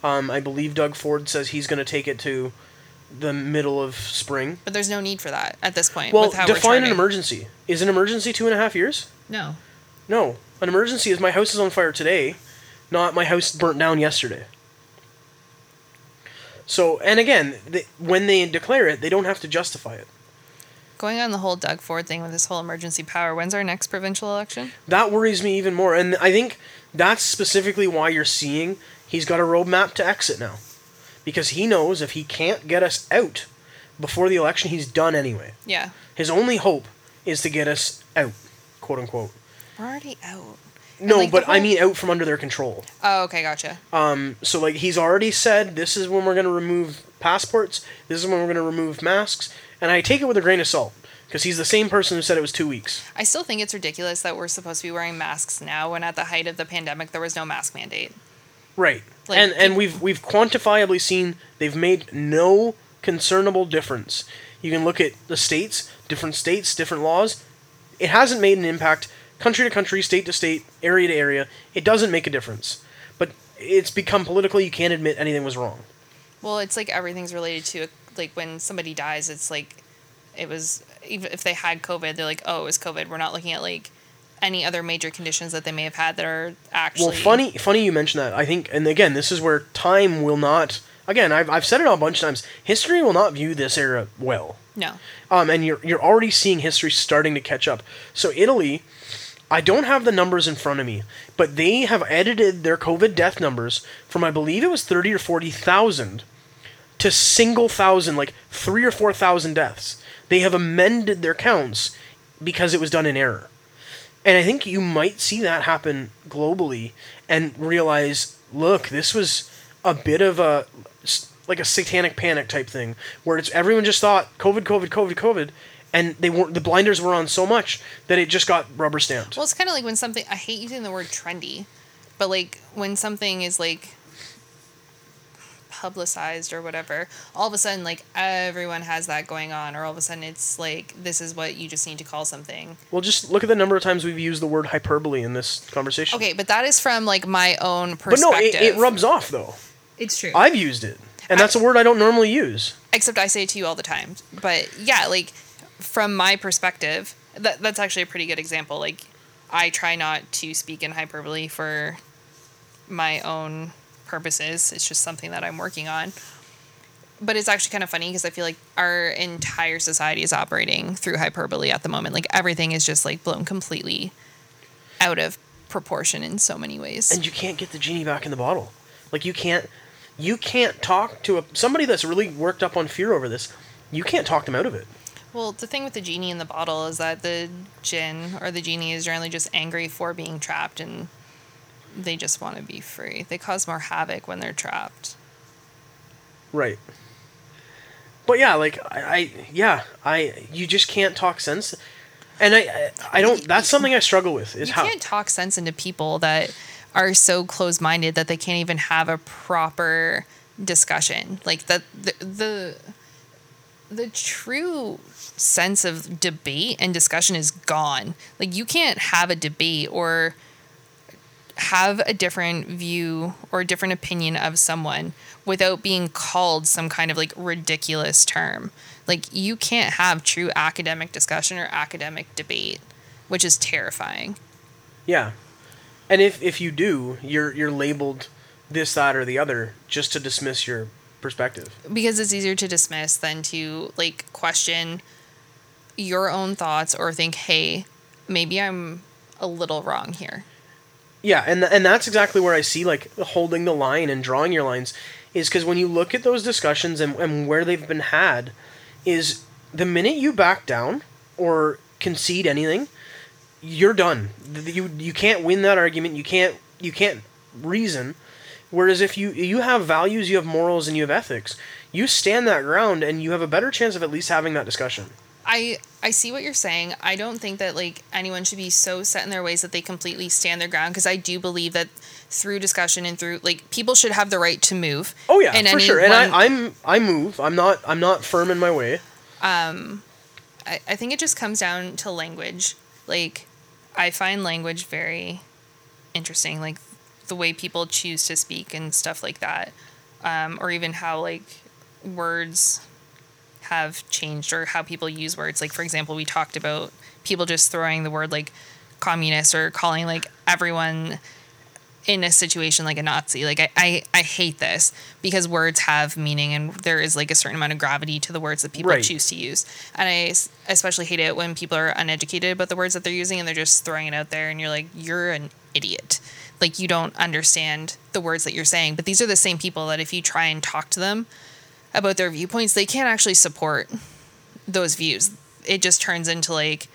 Um, I believe Doug Ford says he's going to take it to the middle of spring. but there's no need for that at this point Well, with how we're define an emergency. Is an emergency two and a half years? no No, an emergency is my house is on fire today, not my house burnt down yesterday. So, and again, they, when they declare it, they don't have to justify it. Going on the whole doug ford thing with this whole emergency power when's our next provincial election That worries me even more, and I think That's specifically why you're seeing he's got a roadmap to exit now. Because he knows if he can't get us out before the election, he's done anyway. Yeah. His only hope is to get us out, quote unquote. We're already out. And, No, like, but I mean out from under their control. Oh, okay, gotcha. Um, so like he's already said this is when we're going to remove passports, this is when we're going to remove masks, and I take it with a grain of salt because he's the same person who said it was 2 weeks. I still think it's ridiculous that we're supposed to be wearing masks now when at the height of the pandemic there was no mask mandate. Right. Like, and and we've we've quantifiably seen they've made no concernable difference. You can look at the states, different states, different laws. It hasn't made an impact country to country, state to state, area to area. It doesn't make a difference. But it's become political, you can't admit anything was wrong. Well, it's like everything's related to like when somebody dies, it's like it was even if they had COVID, they're like, oh, it was COVID. We're not looking at like any other major conditions that they may have had that are actually Well, funny, funny you mention that. I think, and again, this is where time will not. Again, I've, I've said it a bunch of times. History will not view this era well. No, Um, and you're you're already seeing history starting to catch up. So Italy, I don't have the numbers in front of me, but they have edited their COVID death numbers from I believe it was thirty or forty thousand to single thousand, like three or four thousand deaths. They have amended their counts because it was done in error. And I think you might see that happen globally and realize, look, this was a bit of a like a satanic panic type thing where it's everyone just thought COVID, COVID, COVID, COVID, and they weren't the blinders were on so much that it just got rubber stamped. well, it's kind of like when something. I hate using the word trendy, but like when something is like publicized or whatever, all of a sudden like everyone has that going on, or all of a sudden it's like this is what you just need to call something. Well, just look at the number of times we've used the word hyperbole in this conversation. Okay, but that is from like my own but no, it, it rubs off though. It's true. I've used it, and that's a word I don't normally use. except I say it to you all the time. But yeah, like from my perspective, that that's actually a pretty good example. Like I try not to speak in hyperbole for my own purposes. It's just something that I'm working on. But it's actually kind of funny because I feel like our entire society is operating through hyperbole at the moment. Like everything is just like blown completely out of proportion in so many ways. and you can't get the genie back in the bottle. Like you can't, you can't talk to a somebody that's really worked up on fear over this. You can't talk them out of it. Well, the thing with the genie in the bottle is that the djinn or the genie is generally just angry for being trapped and they just want to be free. They cause more havoc when they're trapped. Right. But yeah, like I, I yeah, I you just can't talk sense, and I, I, I don't. That's something I struggle with. Is You how You can't talk sense into people that are so close minded that they can't even have a proper discussion. Like that the, the the true sense of debate and discussion is gone. Like you can't have a debate or have a different view or a different opinion of someone without being called some kind of like ridiculous term. Like you can't have true academic discussion or academic debate, which is terrifying. yeah, and if if you do, you're you're labeled this, that, or the other just to dismiss your perspective. because it's easier to dismiss than to like question your own thoughts or think, "Hey, maybe I'm a little wrong here." Yeah, and and that's exactly where I see like holding the line and drawing your lines is because when you look at those discussions and, and where they've been had, is the minute you back down or concede anything, you're done. You you can't win that argument. You can't you can't reason. Whereas if you you have values, you have morals, and you have ethics, you stand that ground, and you have a better chance of at least having that discussion. I I see what you're saying. I don't think that like anyone should be so set in their ways that they completely stand their ground because I do believe that through discussion and through like people should have the right to move. Oh yeah, for sure. And I, I'm I move. I'm not I'm not firm in my way. Um, I, I think it just comes down to language. Like, I find language very interesting, like the way people choose to speak and stuff like that, um, or even how like words have changed or how people use words. Like, for example, we talked about people just throwing the word like communist or calling like everyone in a situation like a Nazi. Like I, I, I hate this because words have meaning and there is like a certain amount of gravity to the words that people Right. choose to use. And I especially hate it when people are uneducated about the words that they're using and they're just throwing it out there and you're like, you're an idiot. like you don't understand the words that you're saying. But these are the same people that if you try and talk to them about their viewpoints, they can't actually support those views. It just turns into like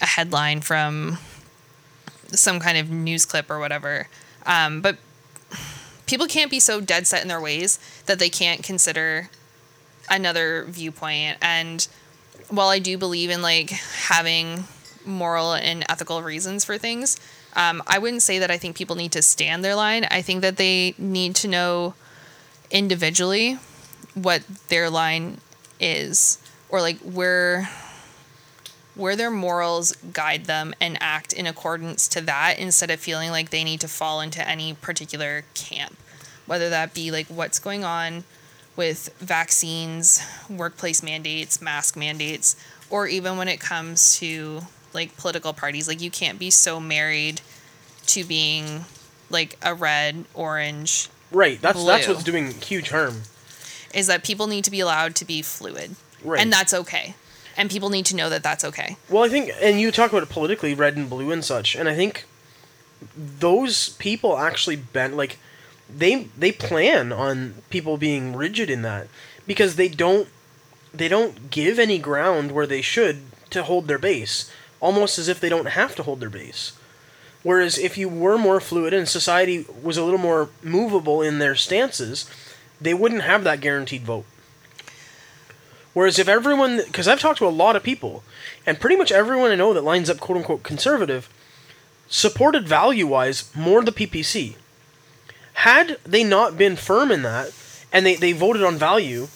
a headline from some kind of news clip or whatever. Um, but people can't be so dead set in their ways that they can't consider another viewpoint. And while I do believe in like having moral and ethical reasons for things, um, I wouldn't say that I think people need to stand their line. I think that they need to know individually what their line is or like where where their morals guide them and act in accordance to that instead of feeling like they need to fall into any particular camp whether that be like what's going on with vaccines workplace mandates mask mandates or even when it comes to like political parties like you can't be so married to being like a red orange Right. That's that's what's doing huge harm. Is that people need to be allowed to be fluid Right. and that's okay and people need to know that that's okay Well, I think, and you talk about it politically, red and blue and such, and I think those people actually bent like they they plan on people being rigid in that because they don't they don't give any ground where they should to hold their base, almost as if they don't have to hold their base. Whereas if you were more fluid and society was a little more movable in their stances, they wouldn't have that guaranteed vote. Whereas if everyone, because I've talked to a lot of people, and pretty much everyone I know that lines up quote unquote conservative, supported value wise more the PPC. Had they not been firm in that, and they, they voted on value,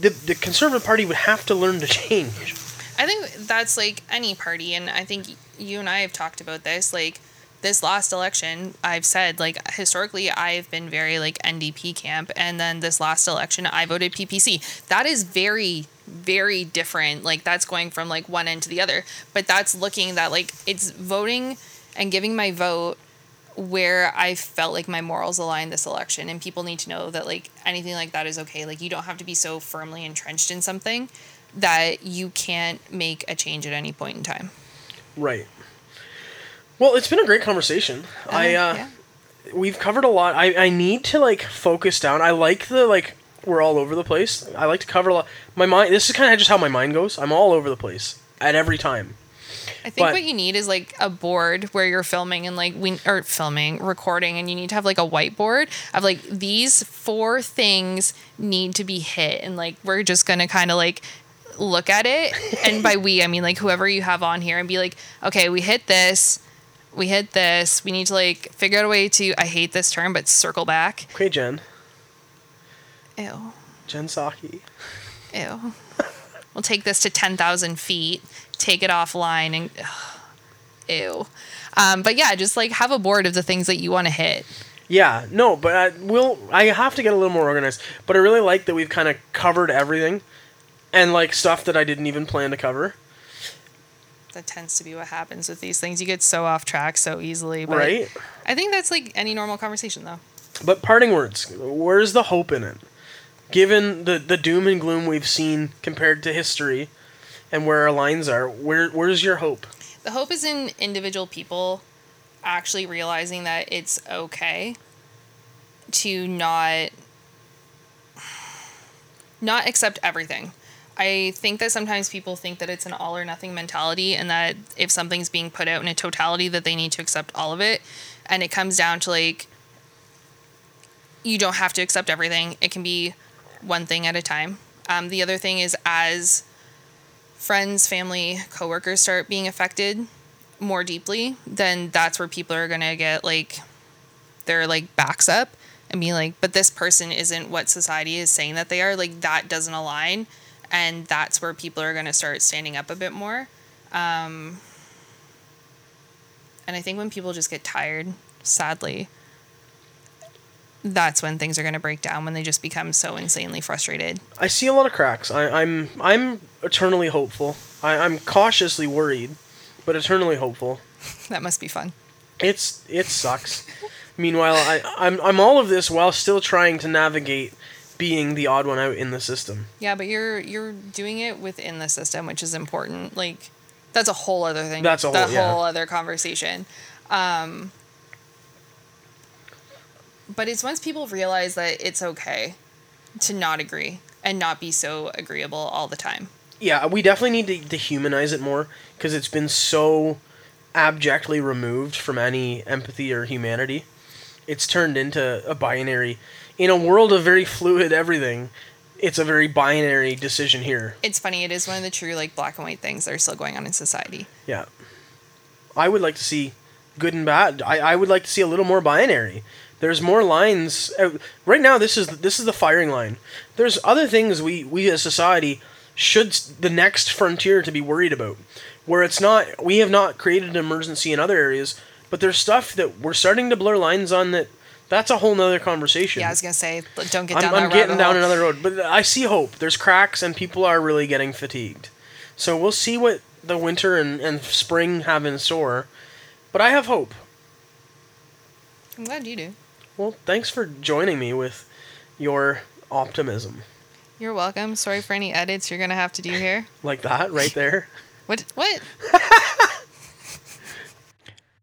the, the Conservative Party would have to learn to change. I think that's like any party, and I think you and I have talked about this. Like this last election, I've said like historically, I've been very like NDP camp, and then this last election, I voted PPC. That is very, very different. Like that's going from like one end to the other, but that's looking that like it's voting and giving my vote where I felt like my morals aligned this election, and people need to know that like anything like that is okay. Like you don't have to be so firmly entrenched in something that you can't make a change at any point in time. Right. Well, it's been a great conversation. I uh, yeah. we've covered a lot. I, I need to like focus down. I like the like we're all over the place. I like to cover a lot. My mind. This is kind of just how my mind goes. I'm all over the place at every time. I think But- what you need is like a board where you're filming and like we or filming, recording, and you need to have like a whiteboard of like these four things need to be hit, and like we're just gonna kind of like look at it, and by we I mean like whoever you have on here, and be like, okay, we hit this, we hit this, we need to like figure out a way to I hate this term, but circle back. Okay, Jen. Ew, Jen Psaki. ew. we'll take this to ten thousand feet, take it offline, and ugh, ew. Um, but yeah, just like have a board of the things that you want to hit. Yeah, no, but I will. I have to get a little more organized. But I really like that we've kind of covered everything, and like stuff that I didn't even plan to cover. That tends to be what happens with these things. You get so off track so easily. But Right. I think that's like any normal conversation, though. But parting words. Where's the hope in it? Given the the doom and gloom we've seen compared to history, and where our lines are, where where's your hope? The hope is in individual people actually realizing that it's okay to not not accept everything. I think that sometimes people think that it's an all or nothing mentality and that if something's being put out in a totality that they need to accept all of it and it comes down to like you don't have to accept everything. It can be one thing at a time. Um, the other thing is as friends, family, coworkers start being affected more deeply, then that's where people are gonna get like their like backs up and be like, but this person isn't what society is saying that they are. Like that doesn't align, and that's where people are gonna start standing up a bit more. Um, and I think when people just get tired, sadly, that's when things are gonna break down when they just become so insanely frustrated. I see a lot of cracks. I, I'm I'm eternally hopeful. I, I'm cautiously worried, but eternally hopeful. That must be fun. It's it sucks. Meanwhile, I I'm I'm all of this while still trying to navigate being the odd one out in the system. Yeah, but you're you're doing it within the system, which is important. Like that's a whole other thing. That's a that whole- yeah. whole other conversation. Um but it's once people realize that it's okay to not agree and not be so agreeable all the time. Yeah, we definitely need to, to humanize it more because it's been so abjectly removed from any empathy or humanity. It's turned into a binary. In a world of very fluid everything, it's a very binary decision here. It's funny, it is one of the true like black and white things that are still going on in society. Yeah. I would like to see good and bad. I, I would like to see a little more binary. There's more lines. Uh, right now, this is this is the firing line. There's other things we we as society should the next frontier to be worried about, where it's not. We have not created an emergency in other areas, but there's stuff that we're starting to blur lines on that. That's a whole nother conversation. Yeah, I was gonna say, don't get I'm, down I'm getting rabbit down hole. another road, but I see hope. There's cracks, and people are really getting fatigued. So we'll see what the winter and, and spring have in store. But I have hope. I'm glad you do. Well, thanks for joining me with your optimism. You're welcome. Sorry for any edits you're gonna have to do here. Like that, right there. What? What?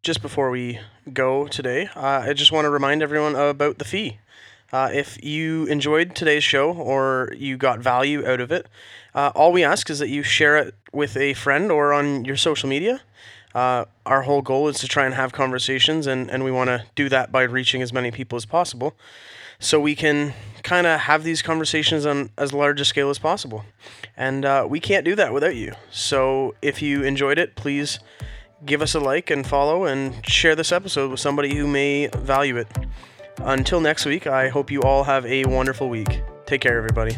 just before we go today, uh, I just want to remind everyone about the fee. Uh, if you enjoyed today's show or you got value out of it, uh, all we ask is that you share it with a friend or on your social media. Uh, our whole goal is to try and have conversations, and, and we want to do that by reaching as many people as possible so we can kind of have these conversations on as large a scale as possible. And uh, we can't do that without you. So if you enjoyed it, please give us a like and follow and share this episode with somebody who may value it. Until next week, I hope you all have a wonderful week. Take care, everybody.